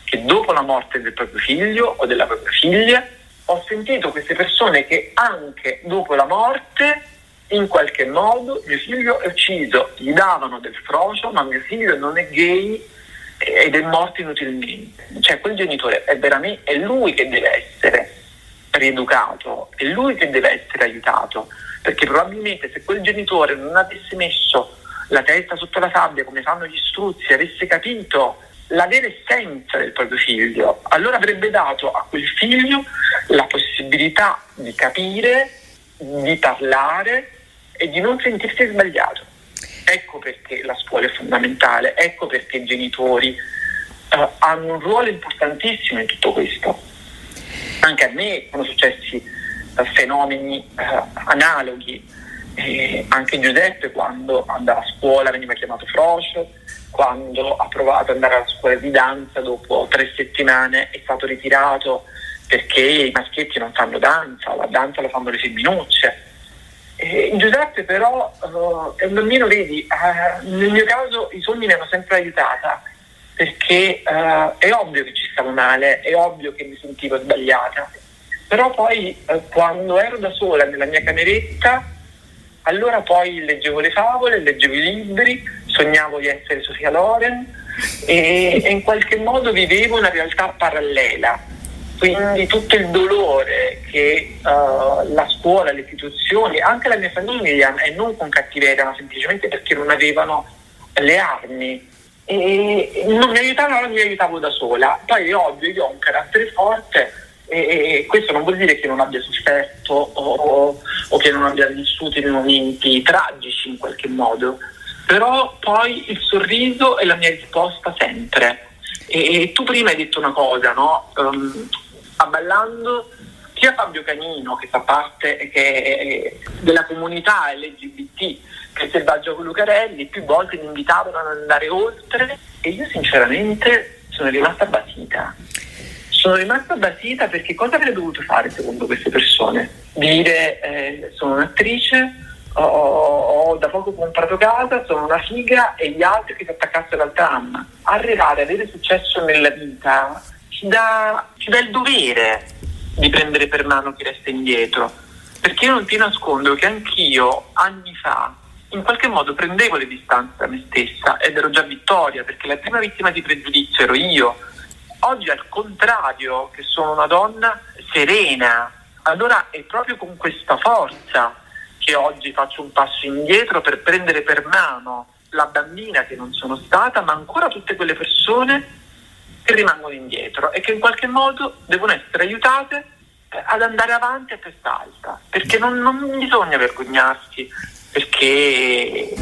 che dopo la morte del proprio figlio o della propria figlia ho sentito queste persone che anche dopo la morte in qualche modo mio figlio è ucciso, gli davano del frocio ma mio figlio non è gay ed è morto inutilmente. Cioè quel genitore è veramente è lui che deve essere rieducato, è lui che deve essere aiutato, perché probabilmente se quel genitore non avesse messo la testa sotto la sabbia come fanno gli struzzi, avesse capito la vera essenza del proprio figlio, allora avrebbe dato a quel figlio la possibilità di capire, di parlare e di non sentirsi sbagliato. Ecco perché la scuola è fondamentale, ecco perché i genitori uh, hanno un ruolo importantissimo in tutto questo. Anche a me sono successi uh, fenomeni uh, analoghi, eh, anche Giuseppe quando andava a scuola veniva chiamato frocio, quando ha provato ad andare alla scuola di danza dopo tre settimane è stato ritirato perché i maschietti non fanno danza, la danza la fanno le femminucce eh, Giuseppe però uh, è un bambino, vedi, uh, nel mio caso i sogni mi hanno sempre aiutata perché uh, è ovvio che ci stavo male, è ovvio che mi sentivo sbagliata, però poi quando ero da sola nella mia cameretta, allora poi leggevo le favole, leggevo i libri, sognavo di essere Sofia Loren e, e in qualche modo vivevo una realtà parallela quindi tutto il dolore che uh, la scuola, le istituzioni, anche la mia famiglia, e non con cattiveria, ma semplicemente perché non avevano le armi, e non mi aiutavano, mi aiutavo da sola. Poi è ovvio, io ho un carattere forte e, questo non vuol dire che non abbia sofferto o, o che non abbia vissuto dei momenti tragici in qualche modo, però poi il sorriso è la mia risposta sempre. E, tu prima hai detto una cosa, no? Um, Ballando sia Fabio Canino che fa parte che della comunità LGBT che Selvaggio Lucarelli più volte mi invitavano ad andare oltre e io sinceramente sono rimasta basita sono rimasta basita perché cosa avrei dovuto fare secondo queste persone? Dire eh, sono un'attrice, ho, ho, da poco comprato casa, sono una figa e gli altri che si attaccassero al tram. Arrivare ad avere successo nella vita ci dà, ci dà il dovere di prendere per mano chi resta indietro. Perché io non ti nascondo che anch'io anni fa in qualche modo prendevo le distanze da me stessa ed ero già vittoria perché la prima vittima di pregiudizio ero io. Oggi al contrario, che sono una donna serena. Allora è proprio con questa forza che oggi faccio un passo indietro per prendere per mano la bambina che non sono stata, ma ancora tutte quelle persone che rimangono indietro e che in qualche modo devono essere aiutate eh, ad andare avanti a testa alta, perché non, non bisogna vergognarsi perché,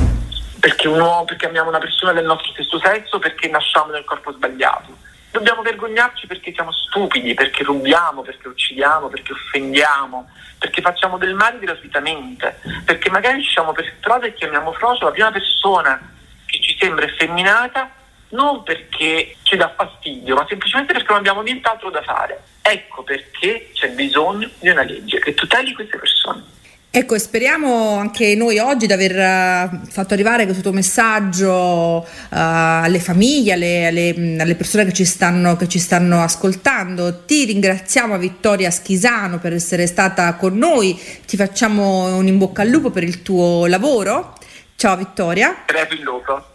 perché, uno, perché amiamo una persona del nostro stesso sesso, perché nasciamo nel corpo sbagliato. Dobbiamo vergognarci perché siamo stupidi, perché rubiamo, perché uccidiamo, perché offendiamo, perché facciamo del male gratuitamente, perché magari usciamo per strada e chiamiamo frocio la prima persona che ci sembra effeminata non perché ci dà fastidio, ma semplicemente perché non abbiamo nient'altro da fare. Ecco perché c'è bisogno di una legge che tuteli queste persone. Ecco, speriamo anche noi oggi di aver uh, fatto arrivare questo messaggio uh, alle famiglie, alle, alle, alle persone che ci, stanno, che ci, stanno, ascoltando. Ti ringraziamo Vittoria Schisano per essere stata con noi, ti facciamo un in bocca al lupo per il tuo lavoro. Ciao Vittoria. Crepi il lupo.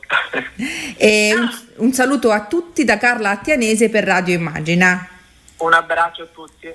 E un, un, saluto a tutti da Carla Attianese per Radio Immagina. Un abbraccio a tutti.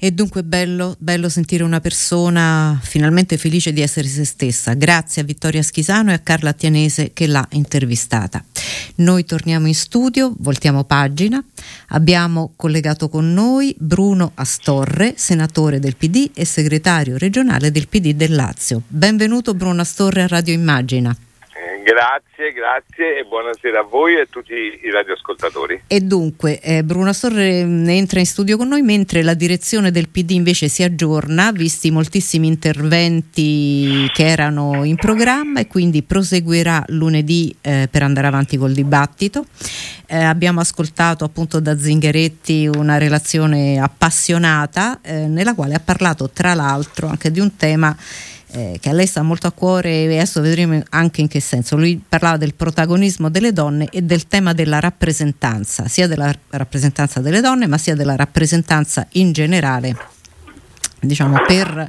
È dunque bello, bello, sentire una persona finalmente felice di essere se stessa. Grazie a Vittoria Schisano e a Carla Tianese che l'ha intervistata. Noi torniamo in studio, voltiamo pagina. Abbiamo collegato con noi Bruno Astorre, senatore del PD e segretario regionale del PD del Lazio. Benvenuto Bruno Astorre a Radio Immagina. Grazie, grazie e buonasera a voi e a tutti i radioascoltatori. E dunque, eh, Bruno Sorre mm, entra in studio con noi mentre la direzione del PD invece si aggiorna, visti moltissimi interventi che erano in programma e quindi proseguirà lunedì eh, per andare avanti col dibattito. Eh, abbiamo ascoltato appunto da Zingaretti una relazione appassionata eh, nella quale ha parlato tra l'altro anche di un tema eh, che a lei sta molto a cuore e adesso vedremo anche in che senso. Lui parlava del protagonismo delle donne e del tema della rappresentanza, sia della rappresentanza delle donne ma sia della rappresentanza in generale, diciamo per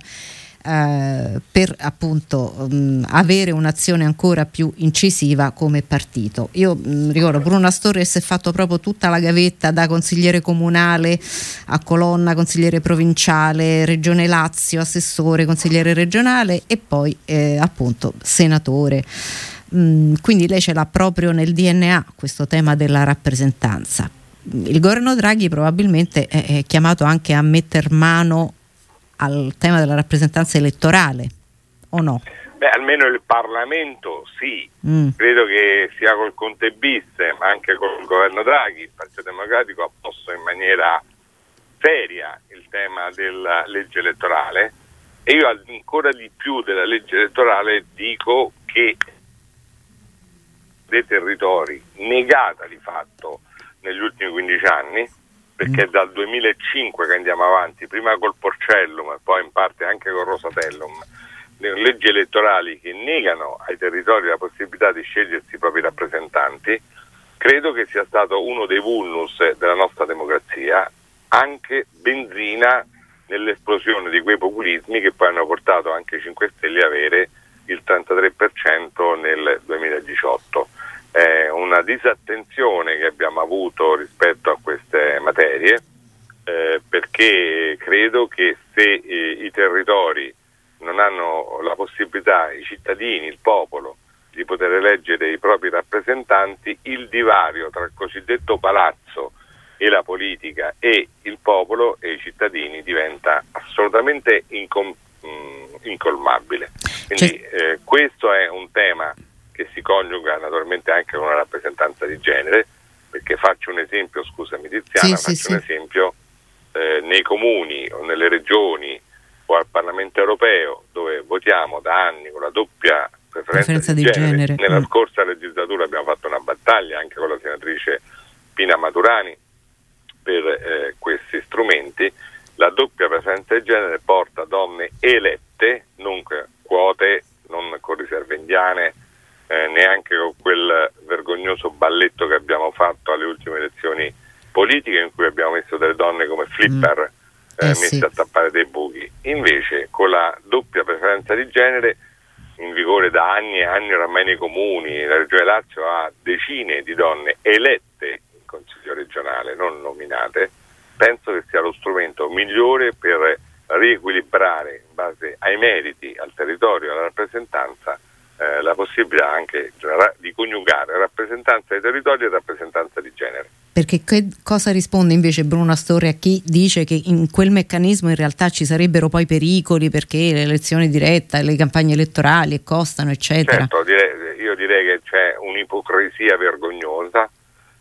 eh, per appunto mh, mm, avere un'azione ancora più incisiva come partito. Io mh, mm, ricordo Bruno Astorre si è fatto proprio tutta la gavetta da consigliere comunale a Colonna, consigliere provinciale, regione Lazio, assessore, consigliere regionale e poi eh, appunto senatore. Mm, quindi lei ce l'ha proprio nel DNA questo tema della rappresentanza. Il governo Draghi probabilmente è chiamato anche a metter mano al tema della rappresentanza elettorale o no? Beh, almeno il Parlamento sì, mm. credo che sia col Conte bis, ma anche col governo Draghi, il Partito Democratico ha posto in maniera seria il tema della legge elettorale e io ancora di più della legge elettorale dico che dei territori negata di fatto negli ultimi 15 anni perché mm. dal 2005 che andiamo avanti, prima col Porcellum e poi in parte anche col Rosatellum, leggi elettorali che negano ai territori la possibilità di scegliersi i propri rappresentanti, credo che sia stato uno dei vulnus della nostra democrazia, anche benzina nell'esplosione di quei populismi che poi hanno portato anche i 5 Stelle a avere il 33% nel 2018 eh, una disattenzione che abbiamo avuto rispetto a queste materie eh, perché credo che se eh, i territori non hanno la possibilità, i cittadini, il popolo, di poter eleggere i propri rappresentanti, il divario tra il cosiddetto palazzo e la politica e il popolo e i cittadini diventa assolutamente incom- mm, incolmabile. Quindi eh, questo è un tema che si coniuga naturalmente anche con una rappresentanza di genere, perché faccio un esempio, scusami Tiziana, Sì, sì, faccio un sì. esempio eh, nei comuni o nelle regioni o al Parlamento europeo dove votiamo da anni con la doppia preferenza, Preferenza di, di genere. genere, Nella mm. scorsa legislatura abbiamo fatto una battaglia anche con la senatrice Pina Maturani per eh, questi strumenti. La doppia preferenza di genere porta donne elette, non quote, non con riserve indiane, eh, neanche con quel vergognoso balletto che abbiamo fatto alle ultime elezioni politiche in cui abbiamo messo delle donne come flipper eh, Eh, messe sì. a tappare dei buchi. Invece con la doppia preferenza di genere in vigore da anni e anni oramai nei comuni, la Regione Lazio ha decine di donne elette in Consiglio regionale, non nominate, penso che sia lo strumento migliore per riequilibrare in base ai meriti, al territorio, alla rappresentanza, eh, la possibilità anche di coniugare rappresentanza di territorio e rappresentanza di genere. Perché che cosa risponde invece Bruno Astorre a chi dice che in quel meccanismo in realtà ci sarebbero poi pericoli perché l'elezione diretta, le campagne elettorali costano, eccetera? Certo, direi- io direi che c'è un'ipocrisia vergognosa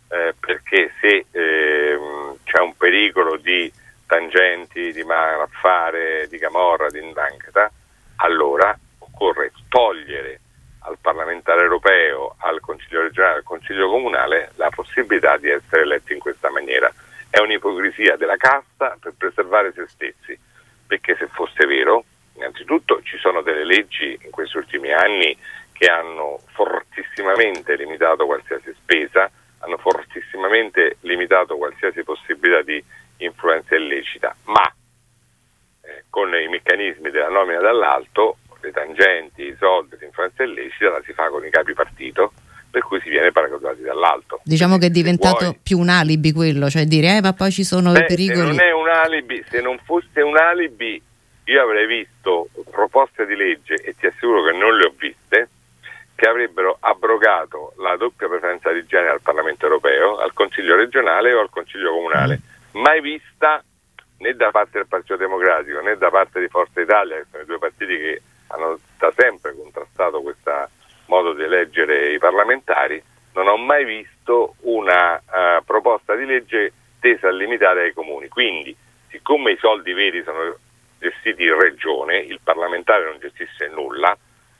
eh, perché se ehm, c'è un pericolo di tangenti, di malaffare, di camorra, di indangheta, allora occorre togliere al parlamentare europeo, al Consiglio regionale, al Consiglio comunale la possibilità di essere eletti in questa maniera. È un'ipocrisia della casta per preservare se stessi, perché se fosse vero, innanzitutto ci sono delle leggi in questi ultimi anni che hanno fortissimamente limitato qualsiasi spesa, hanno fortissimamente limitato qualsiasi possibilità di influenza illecita, ma eh, con i meccanismi della nomina dall'alto, le tangenti, i soldi, l'influenza illecita la si fa con i capi partito, per cui si viene paracadutati dall'alto. Diciamo che è diventato vuoi- più un alibi quello, cioè dire eh ma poi ci sono Beh, i pericoli. Se non è un alibi, se non fosse un alibi, io avrei visto proposte di legge e ti assicuro che non le ho viste che avrebbero abrogato la doppia preferenza di genere al Parlamento europeo, al Consiglio regionale o al Consiglio comunale. Mai vista né da parte del Partito Democratico né da parte di Forza Italia, che sono i due partiti che hanno da sempre contrastato questo modo di eleggere i parlamentari, non ho mai visto una eh, proposta di legge tesa a limitare ai comuni. Quindi, siccome i soldi veri sono gestiti in regione, il parlamentare non gestisce nulla,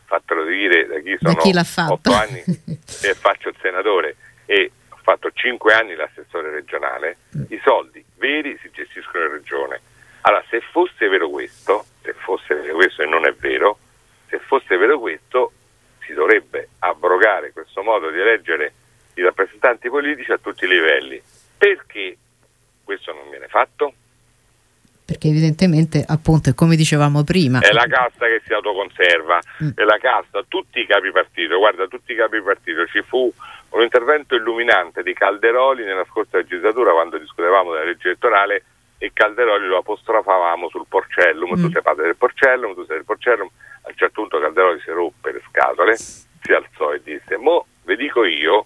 fatelo dire da chi Da sono chi l'ha fatto. otto anni e faccio il senatore e ho fatto cinque anni l'assessore regionale, i soldi veri si gestiscono in regione. Allora, se fosse vero questo, se fosse vero questo e non è vero, se fosse vero questo, si dovrebbe abrogare questo modo di eleggere i rappresentanti politici a tutti i livelli. Perché questo non viene fatto? Perché evidentemente, appunto, è come dicevamo prima, È la casta che si autoconserva, Mm. è la casta, tutti i capi partito, guarda, tutti i capi partito, ci fu un intervento illuminante di Calderoli nella scorsa legislatura quando discutevamo della legge elettorale e Calderoli lo apostrofavamo sul porcellum, Mm. tu sei padre del porcellum, tu sei del porcellum, a un certo punto Calderoli si ruppe le scatole, si alzò e disse, mo vi dico io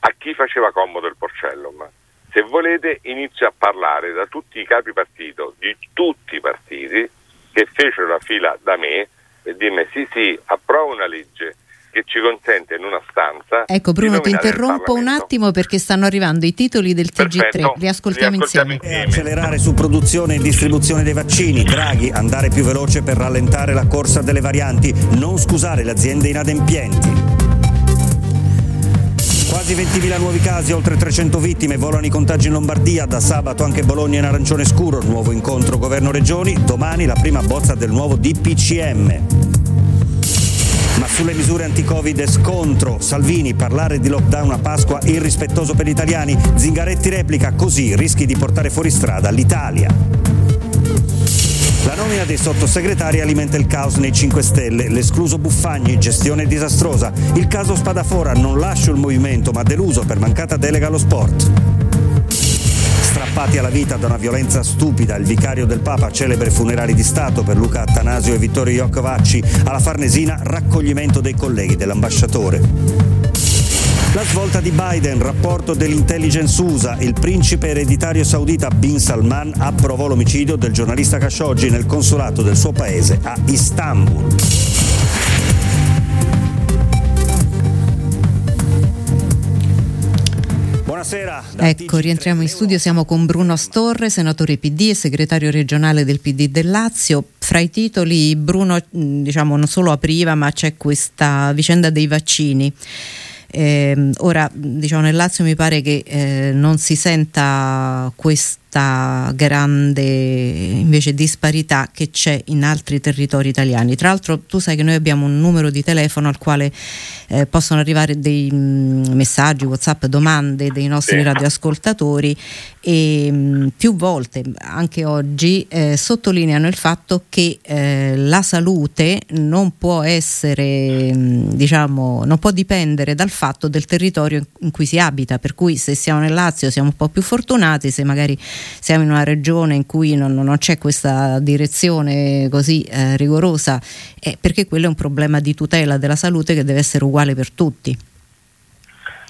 a chi faceva comodo il porcellum. Se volete inizio a parlare da tutti i capi partito, di tutti i partiti, che fecero la fila da me e dirmi sì sì, approvo una legge che ci consente in una stanza... Ecco Bruno, ti interrompo un attimo perché stanno arrivando i titoli del TG3, Perfetto, li ascoltiamo, li ascoltiamo insieme. insieme. Accelerare su produzione e distribuzione dei vaccini. Draghi, andare più veloce per rallentare la corsa delle varianti. Non scusare le aziende inadempienti. Quasi 20.000 nuovi casi, oltre 300 vittime, volano i contagi in Lombardia, da sabato anche Bologna in arancione scuro, nuovo incontro governo-regioni, domani la prima bozza del nuovo DPCM. Ma sulle misure anti-Covid scontro, Salvini parlare di lockdown a Pasqua irrispettoso per gli italiani, Zingaretti replica così rischi di portare fuori strada l'Italia. La nomina dei sottosegretari alimenta il caos nei 5 Stelle, l'escluso Buffagni, gestione disastrosa, il caso Spadafora, non lascio il movimento ma deluso per mancata delega allo sport. Strappati alla vita da una violenza stupida, il vicario del Papa celebre funerali di Stato per Luca Attanasio e Vittorio Iocovacci, alla Farnesina raccoglimento dei colleghi dell'ambasciatore. La svolta di Biden, rapporto dell'intelligence USA, il principe ereditario saudita Bin Salman approvò l'omicidio del giornalista Khashoggi nel consolato del suo paese a Istanbul. Buonasera. Ecco, rientriamo in studio, siamo con Bruno Astorre, senatore PD e segretario regionale del PD del Lazio. Fra i titoli Bruno diciamo, non solo apriva, ma c'è questa vicenda dei vaccini. Eh, ora, diciamo, nel Lazio mi pare che eh, non si senta questa grande invece disparità che c'è in altri territori italiani. Tra l'altro tu sai che noi abbiamo un numero di telefono al quale eh, possono arrivare dei mh, mm, messaggi, whatsapp, domande dei nostri sì. radioascoltatori e mh, mm, più volte, anche oggi, eh, sottolineano il fatto che eh, la salute non può essere, mh, mm, diciamo, non può dipendere dal fatto del territorio in cui si abita, per cui se siamo nel Lazio siamo un po' più fortunati, se magari siamo in una regione in cui non, non c'è questa direzione così eh, rigorosa, è perché quello è un problema di tutela della salute che deve essere uguale per tutti.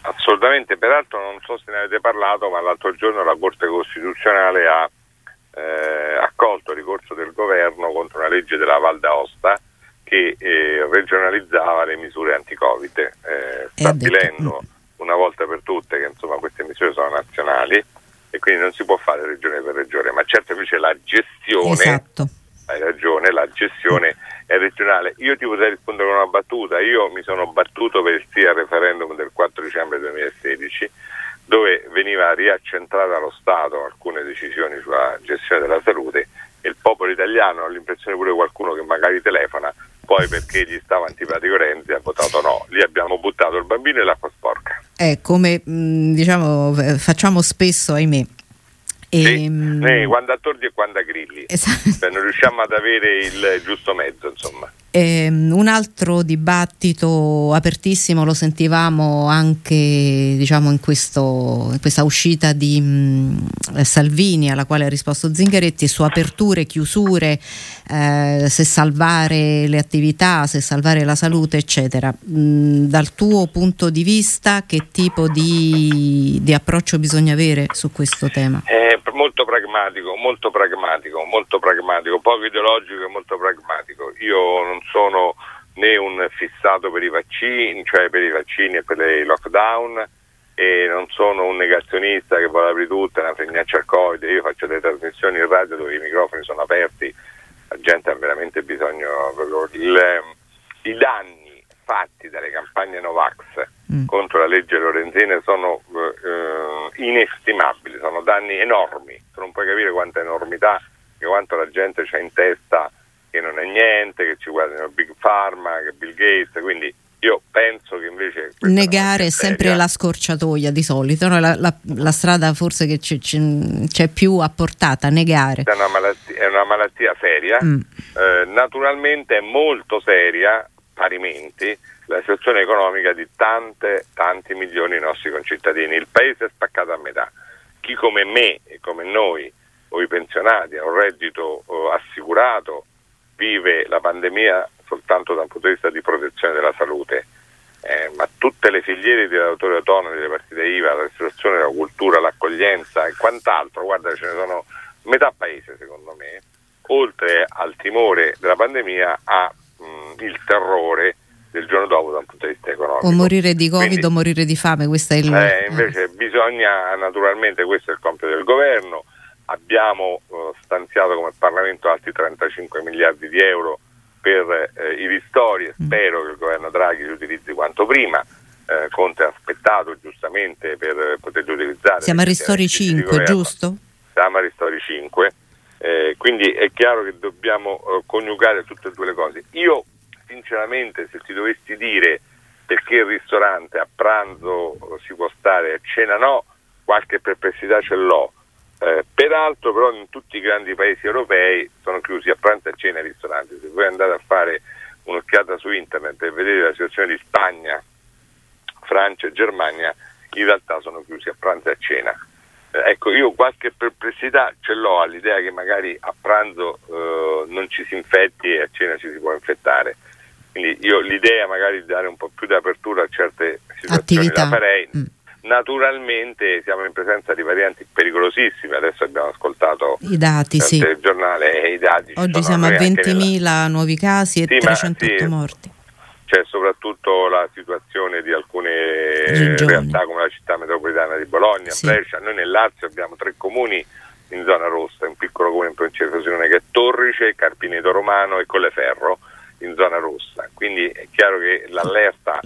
Assolutamente, peraltro non so se ne avete parlato, ma l'altro giorno la Corte Costituzionale ha eh, accolto il ricorso del governo contro una legge della Val d'Aosta che eh, regionalizzava le misure anti-Covid, eh, stabilendo una volta per tutte che insomma, queste misure sono nazionali e quindi non si può fare regione per regione, ma certo invece la gestione, esatto. hai ragione, la gestione è regionale. Io ti potrei rispondere con una battuta, io mi sono battuto per il sì al referendum del 4 dicembre 2016 dove veniva riaccentrata allo Stato alcune decisioni sulla gestione della salute e il popolo italiano, ho l'impressione pure qualcuno che magari telefona, poi perché gli stava antipatico Renzi ha votato no. Lì abbiamo buttato il bambino e l'acqua sporca. È come diciamo, facciamo spesso, ahimè. E, sì, eh, quando a tordi e quando a grilli, esatto. cioè, non riusciamo ad avere il giusto mezzo, insomma. Eh, un altro dibattito apertissimo lo sentivamo anche diciamo, in, questo, in, questa uscita di mh, Salvini alla quale ha risposto Zingaretti su aperture, chiusure, eh, se salvare le attività, se salvare la salute eccetera. Mh, dal tuo punto di vista che tipo di, di approccio bisogna avere su questo tema? Eh, molto pragmatico, molto pragmatico, molto pragmatico, poco ideologico e molto pragmatico. Io non sono né un fissato per i vaccini, cioè per i vaccini e per i lockdown e non sono un negazionista che vuole aprire tutto, una fregnaccia al Covid, io faccio delle trasmissioni in radio dove i microfoni sono aperti, la gente ha veramente bisogno, il, i danni fatti dalle campagne Novax mm. contro la legge Lorenzina sono eh, inestimabili, sono danni enormi, tu non puoi capire quanta enormità e quanto la gente c'ha in testa che non è niente, che ci guardano Big Pharma, che Bill Gates, quindi io penso che invece... Negare è sempre la scorciatoia di solito, no? la, la, la, strada forse che c'è, c'è, più a portata, negare. È una malattia, è una malattia seria, mm. eh, naturalmente è molto seria, parimenti, la situazione economica di tante, tanti milioni di nostri concittadini. Il paese è spaccato a metà. Chi come me e come noi, o i pensionati, ha un reddito oh, assicurato, vive la pandemia soltanto da un punto di vista di protezione della salute, eh, ma tutte le filiere di lavoratori autonomi, delle partite IVA, la ristorazione, la cultura, l'accoglienza e quant'altro, guarda ce ne sono metà paese secondo me, oltre al timore della pandemia ha mh, il terrore del giorno dopo da un punto di vista economico. O morire di Covid Quindi, o morire di fame, questo è il... Eh, invece bisogna, naturalmente questo è il compito del governo, abbiamo eh, stanziato come Parlamento altri 35 miliardi di euro per eh, i ristori e mm. spero che il governo Draghi li utilizzi quanto prima. Eh, Conte ha aspettato giustamente per poterli utilizzare. Siamo a ristori 5, giusto? Siamo a ristori 5, eh, quindi è chiaro che dobbiamo eh, coniugare tutte e due le cose. Io sinceramente se ti dovessi dire perché il ristorante a pranzo si può stare, a cena no, qualche perplessità ce l'ho eh, peraltro però in tutti i grandi paesi europei sono chiusi a pranzo e a cena i ristoranti. Se voi andate a fare un'occhiata su internet e vedete la situazione di Spagna, Francia e Germania, in realtà sono chiusi a pranzo e a cena. Eh, ecco, io qualche perplessità ce l'ho all'idea che magari a pranzo eh, non ci si infetti e a cena ci si può infettare. Quindi io l'idea magari di dare un po' più di apertura a certe situazioni Attività. la farei. Mm. Naturalmente siamo in presenza di varianti pericolosissime, adesso abbiamo ascoltato I dati, sì. telegiornale e i dati. Oggi siamo a noi anche 20.000 nella- nuovi casi e Sì, ma 308 sì. morti. C'è soprattutto la situazione di alcune Regioni. realtà come la città metropolitana di Bologna, Sì. Brescia. Noi nel Lazio abbiamo tre comuni in zona rossa, un piccolo comune in provincia di Frosinone che è Torrice, Carpineto Romano e Colleferro in zona rossa. Quindi è chiaro che l'allerta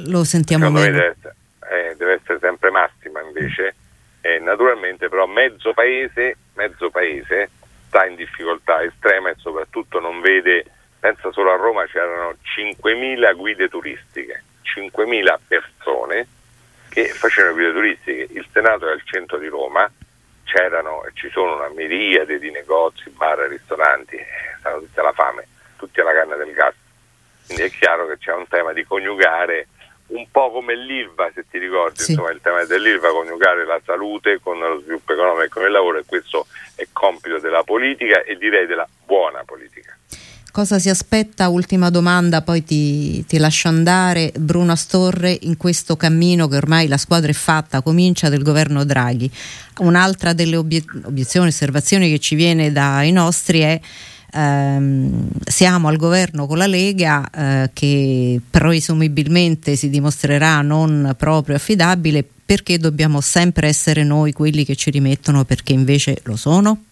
deve essere, eh, deve essere sempre massima invece. E naturalmente però mezzo paese, mezzo paese sta in difficoltà estrema e soprattutto non vede, pensa solo a Roma c'erano 5.000 guide turistiche, 5.000 persone che facevano guide turistiche. Il Senato è al centro di Roma, c'erano e ci sono una miriade di negozi, bar ristoranti, eh, stanno tutti alla fame, tutti alla canna del gas. Quindi è chiaro che c'è un tema di coniugare un po' come l'ILVA, se ti ricordi, Sì. insomma il tema dell'ILVA, coniugare la salute con lo sviluppo economico e con il lavoro e questo è compito della politica e direi della buona politica. Cosa si aspetta? Ultima domanda, poi ti, ti lascio andare. Bruno Astorre, in questo cammino che ormai la squadra è fatta, comincia del governo Draghi. Un'altra delle obie- obiezioni, osservazioni che ci viene dai nostri è ehm, siamo al governo con la Lega eh, che presumibilmente si dimostrerà non proprio affidabile, perché dobbiamo sempre essere noi quelli che ci rimettono perché invece lo sono?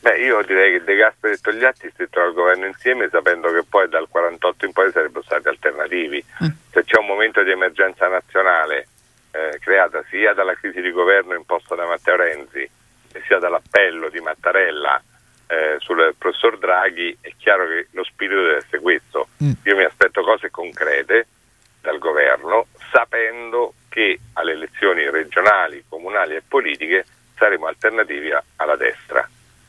Beh, io direi che De Gasperi e Togliatti stettero al governo insieme sapendo che poi dal 48 in poi sarebbero stati alternativi. Mm. Se c'è un momento di emergenza nazionale eh, creata sia dalla crisi di governo imposta da Matteo Renzi e sia dall'appello di Mattarella eh, sul professor Draghi, è chiaro che lo spirito deve essere questo. Mm. Io mi aspetto cose concrete dal governo sapendo che alle elezioni regionali, comunali e politiche saremo alternativi alla destra.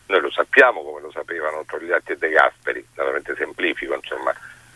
Noi lo sappiamo come lo sapevano Togliatti e De Gasperi, naturalmente semplifico, insomma.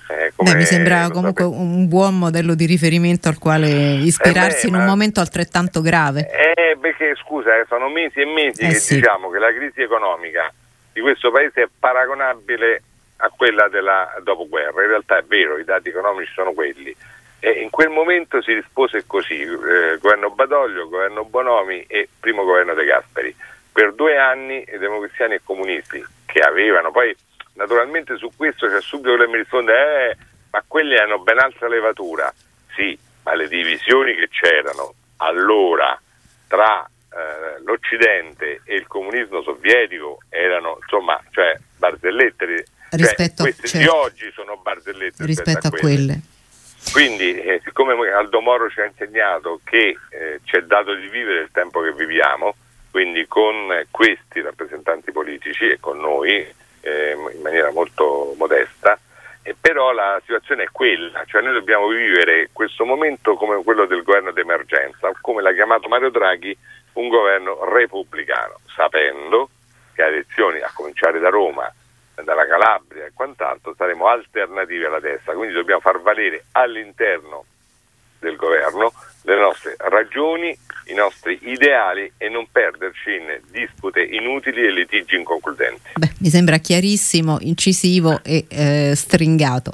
eh, Beh, mi sembra comunque sape- un buon modello di riferimento al quale ispirarsi Eh beh, in un momento altrettanto grave. Eh, perché scusa, eh, sono mesi e mesi Eh che sì. diciamo che la crisi economica di questo paese è paragonabile a quella della dopoguerra. In realtà è vero, i dati economici sono quelli. E in quel momento si rispose così, eh, governo Badoglio, governo Bonomi e primo governo De Gasperi. Per due anni i democristiani e comunisti che avevano, poi naturalmente su questo c'è subito che mi risponde, eh, ma quelli hanno ben altra levatura. Sì, ma le divisioni che c'erano allora tra eh, l'Occidente e il comunismo sovietico erano insomma cioè barzellette cioè, Rispetto- queste di certo. oggi sono barzellette rispetto a quelle. quelle. Quindi, eh, siccome Aldo Moro ci ha insegnato che eh, c'è dato di vivere il tempo che viviamo, quindi con eh, questi rappresentanti politici e con noi eh, in maniera molto modesta, e però la situazione è quella, cioè noi dobbiamo vivere questo momento come quello del governo d'emergenza, come l'ha chiamato Mario Draghi, un governo repubblicano, sapendo che alle elezioni, a cominciare da Roma, dalla Calabria e quant'altro, saremo alternativi alla destra, quindi dobbiamo far valere all'interno del governo le nostre ragioni, i nostri ideali e non perderci in dispute inutili e litigi inconcludenti. Beh, mi sembra chiarissimo, incisivo e eh, stringato.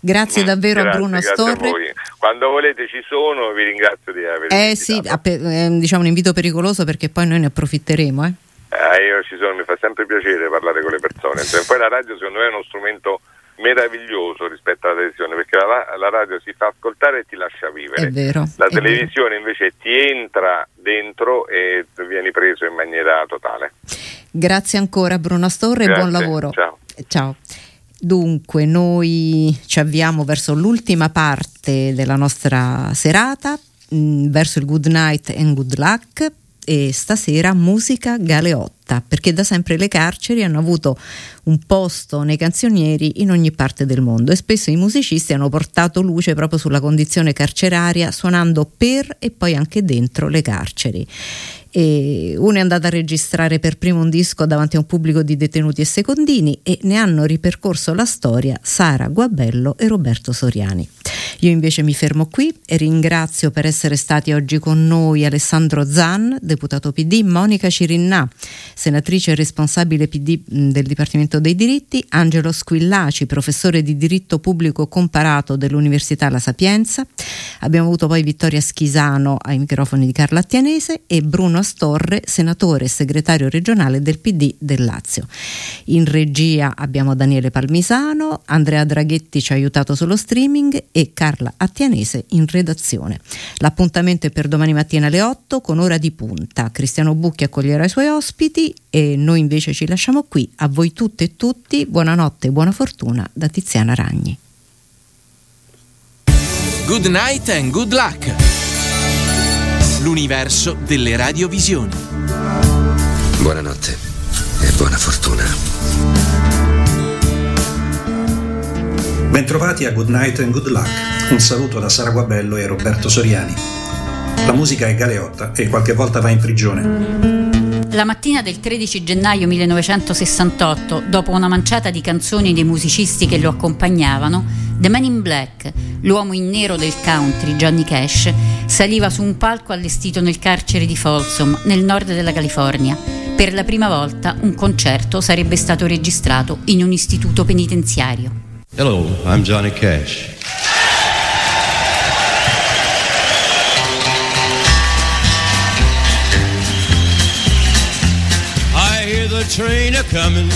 Grazie davvero a Grazie, Bruno grazie a. Quando volete ci sono, vi ringrazio di aver Eh sì, è diciamo un invito pericoloso perché poi noi ne approfitteremo. Eh. Eh, io ci sono, mi fa sempre piacere parlare con le persone. Cioè, Poi la radio secondo me è uno strumento meraviglioso rispetto alla televisione perché la, la radio si fa ascoltare e ti lascia vivere. È vero. La è vero. televisione invece ti entra dentro e vieni preso in maniera totale. Grazie ancora Bruno Storre e buon lavoro. ciao. Ciao. Dunque, noi ci avviamo verso l'ultima parte della nostra serata, mh, verso il good night and good luck e stasera musica galeotta, perché da sempre le carceri hanno avuto un posto nei canzonieri in ogni parte del mondo e spesso i musicisti hanno portato luce proprio sulla condizione carceraria suonando per e poi anche dentro le carceri. E uno è andato a registrare per primo un disco davanti a un pubblico di detenuti e secondini e ne hanno ripercorso la storia Sara Guabello e Roberto Soriani. Io invece mi fermo qui e ringrazio per essere stati oggi con noi Alessandro Zan, deputato PD, Monica Cirinnà, senatrice e responsabile PD del Dipartimento dei Diritti, Angelo Squillaci, professore di diritto pubblico comparato dell'Università La Sapienza. Abbiamo avuto poi Vittoria Schisano ai microfoni di Carla Attianese e Bruno Astorre, senatore e segretario regionale del PD del Lazio. In regia abbiamo Daniele Palmisano, Andrea Draghetti ci ha aiutato sullo streaming e Carla Attianese in redazione. L'appuntamento è per domani mattina alle 8 con ora di punta. Cristiano Bucchi accoglierà i suoi ospiti e noi invece ci lasciamo qui. A voi tutte e tutti, buonanotte e buona fortuna da Tiziana Ragni. Good night and good luck. L'universo delle radiovisioni. Buonanotte e buona fortuna. Bentrovati a Good Night and Good Luck. Un saluto da Sara Guabello e Roberto Soriani. La musica è Galeotta e qualche volta va in prigione. La mattina del 13 gennaio 1968, dopo una manciata di canzoni dei musicisti che lo accompagnavano, The Man in Black, l'uomo in nero del country, Johnny Cash, saliva su un palco allestito nel carcere di Folsom, nel nord della California. Per la prima volta un concerto sarebbe stato registrato in un istituto penitenziario. Hello, I'm Johnny Cash. Train a coming,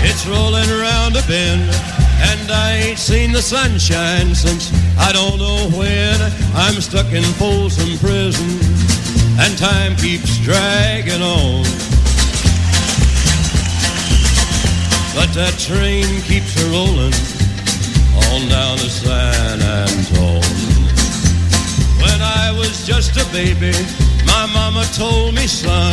it's rolling around a bend, and I ain't seen the sunshine since I don't know when. I'm stuck in Folsom Prison, and time keeps dragging on. But that train keeps a rolling on down to San Antone. When I was just a baby, my mama told me, son,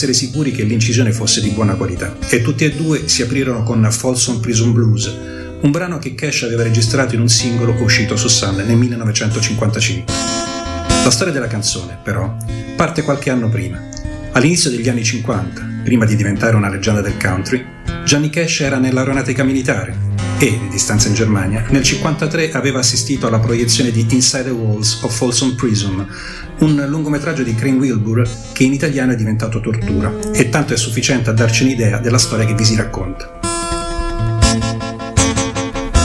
essere sicuri che l'incisione fosse di buona qualità, e tutti e due si aprirono con Folsom Prison Blues, un brano che Cash aveva registrato in un singolo uscito su Sun nel 1955. La storia della canzone, però, parte qualche anno prima. All'inizio degli anni 50, prima di diventare una leggenda del country, Johnny Cash era nell'aeronautica militare e, di distanza in Germania, nel 1953 aveva assistito alla proiezione di Inside the Walls of Folsom Prison, un lungometraggio di Crane Wilbur che in italiano è diventato Tortura, e tanto è sufficiente a darci un'idea della storia che vi si racconta.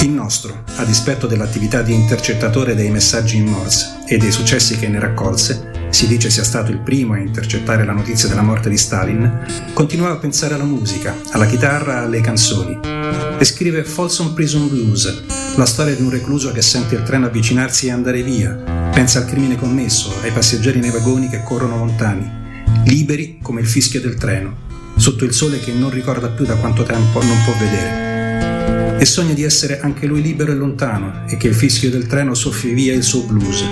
Il nostro, a dispetto dell'attività di intercettatore dei messaggi in Morse e dei successi che ne raccolse, si dice sia stato il primo a intercettare la notizia della morte di Stalin, continuava a pensare alla musica, alla chitarra, alle canzoni. E scrive Folsom Prison Blues, la storia di un recluso che sente il treno avvicinarsi e andare via, pensa al crimine commesso, ai passeggeri nei vagoni che corrono lontani, liberi come il fischio del treno, sotto il sole che non ricorda più da quanto tempo non può vedere. E sogna di essere anche lui libero e lontano e che il fischio del treno soffi via il suo blues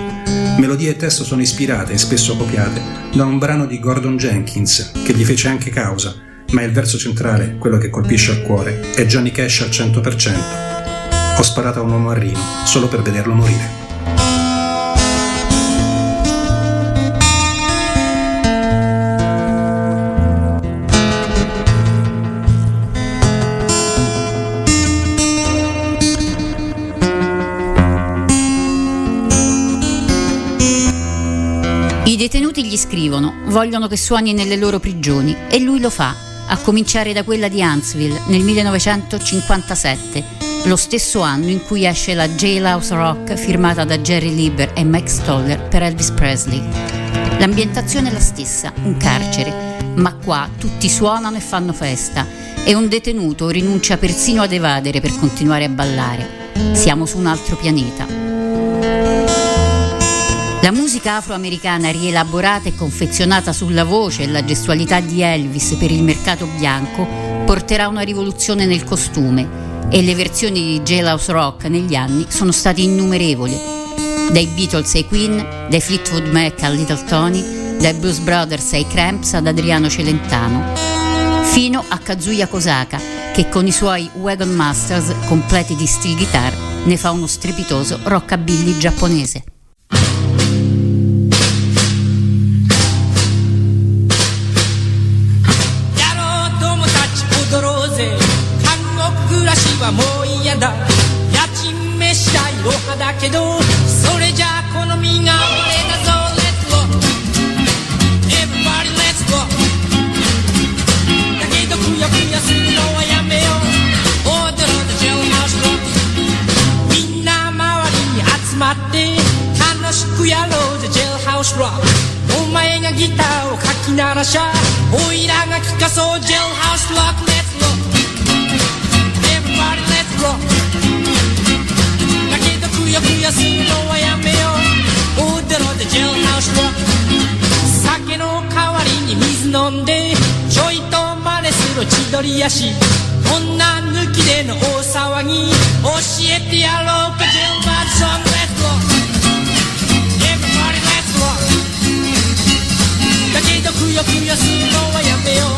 Melodia e testo sono ispirate e spesso copiate da un brano di Gordon Jenkins, che gli fece anche causa, ma il verso centrale, quello che colpisce al cuore, è Johnny Cash al 100%. Ho sparato a un uomo a Rino solo per vederlo morire. Detenuti gli scrivono, vogliono che suoni nelle loro prigioni e lui lo fa, a cominciare da quella di Huntsville nel 1957, lo stesso anno in cui esce la Jailhouse Rock firmata da Jerry Lieber e Mike Stoller per Elvis Presley. L'ambientazione è la stessa, un carcere, ma qua tutti suonano e fanno festa e un detenuto rinuncia persino ad evadere per continuare a ballare. Siamo su un altro pianeta. La musica afroamericana rielaborata e confezionata sulla voce e la gestualità di Elvis per il mercato bianco porterà una rivoluzione nel costume e le versioni di Jailhouse Rock negli anni sono state innumerevoli, dai Beatles ai Queen, dai Fleetwood Mac a Little Tony, dai Blues Brothers ai Cramps ad Adriano Celentano, fino a Kazuya Kosaka che con i suoi Wagon Masters completi di steel guitar ne fa uno strepitoso rockabilly giapponese. けどそれじゃこの身が俺だぞ。Let's go Everybody let's go だけどくよくよするのはやめよう。踊ろうとジェルハウスロックみんな周りに集まって楽しくやろうぜ。ジェルハウスロックお前がギターをかき鳴らしゃおいらが聴かそう。ジェルハウスロック Let's go だけどくよく休むのはやめよう大泥でジェルハウスロック酒の代わりに水飲んでちょいと真似する千鳥やし女抜きでの大騒ぎ。教えてやろうかジェルバーソンレッド。Everybody let's だけどくよくよするのはやめよう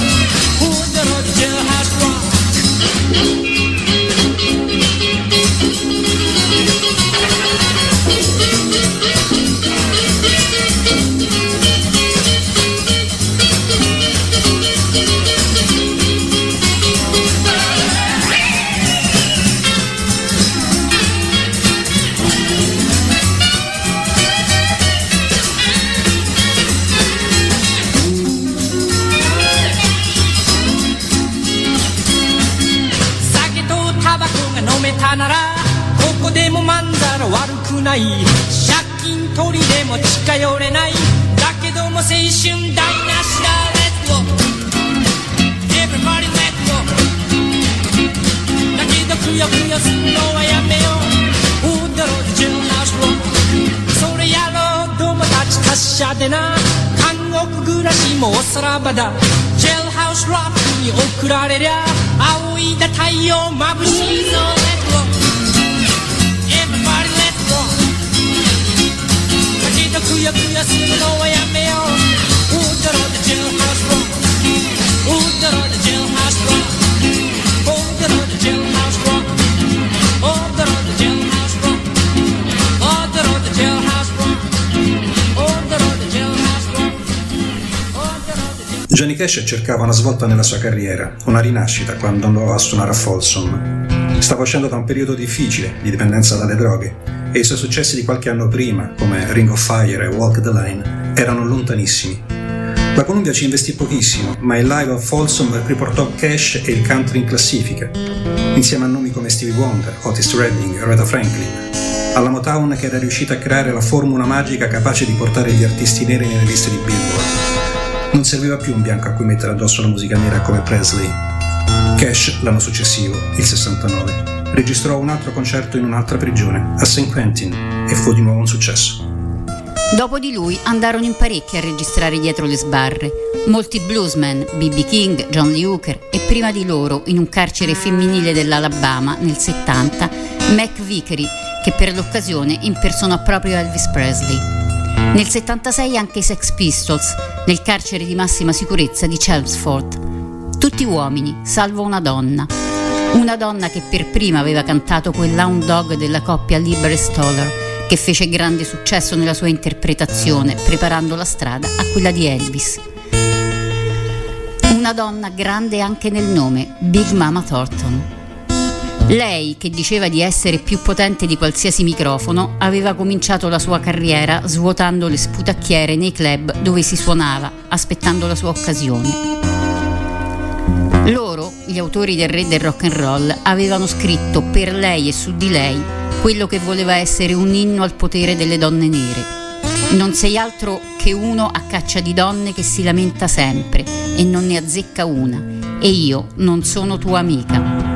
大泥でジェルハウスロックない。借金取りでも近寄れない。だけども青春台無しだ。Let's go Everybody だけどくよくよすんのはやめよう。踊ろうぜ順なしろそれやろう。友達達者でな。監獄暮らしもおさらばだ。ジェルハウスロックに送られりゃ。青いだ太陽眩しいぞ。レッド Johnny Cash cercava una svolta nella sua carriera, una rinascita quando andò a suonare a Folsom. Stava uscendo da un periodo difficile di dipendenza dalle droghe e i suoi successi di qualche anno prima, come Ring of Fire e Walk the Line, erano lontanissimi. La Columbia ci investì pochissimo, ma il live a Folsom riportò Cash e il country in classifica, insieme a nomi come Stevie Wonder, Otis Redding e Retta Franklin. alla Motown che era riuscita a creare la formula magica capace di portare gli artisti neri nelle liste di Billboard. Non serviva più un bianco a cui mettere addosso la musica nera come Presley. Cash, l'anno successivo, il 69, registrò un altro concerto in un'altra prigione, a St. Quentin, e fu di nuovo un successo. Dopo di lui andarono in parecchi a registrare dietro le sbarre. Molti bluesmen, B.B. King, John Lee Hooker e prima di loro, in un carcere femminile dell'Alabama nel 70, Mac Vickery, che per l'occasione impersonò proprio Elvis Presley. Nel 76 anche i Sex Pistols, nel carcere di massima sicurezza di Chelmsford. Tutti uomini, salvo una donna. Una donna che per prima aveva cantato quel Hound Dog della coppia Liber e Stoller, che fece grande successo nella sua interpretazione, preparando la strada a quella di Elvis. Una donna grande anche nel nome, Big Mama Thornton. Lei, che diceva di essere più potente di qualsiasi microfono, aveva cominciato la sua carriera svuotando le sputacchiere nei club dove si suonava, aspettando la sua occasione. Loro, gli autori del re del rock and roll, avevano scritto per lei e su di lei quello che voleva essere un inno al potere delle donne nere. Non sei altro che uno a caccia di donne che si lamenta sempre e non ne azzecca una. E io non sono tua amica.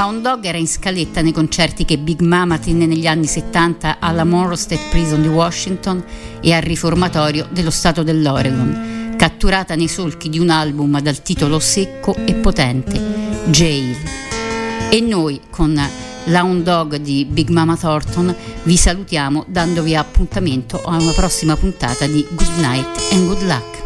Hound Dog era in scaletta nei concerti che Big Mama tenne negli anni 70 alla Monroe State Prison di Washington e al riformatorio dello Stato dell'Oregon, catturata nei solchi di un album dal titolo secco e potente, Jail. E noi con l'Hound Dog di Big Mama Thornton vi salutiamo dandovi appuntamento a una prossima puntata di Good Night and Good Luck.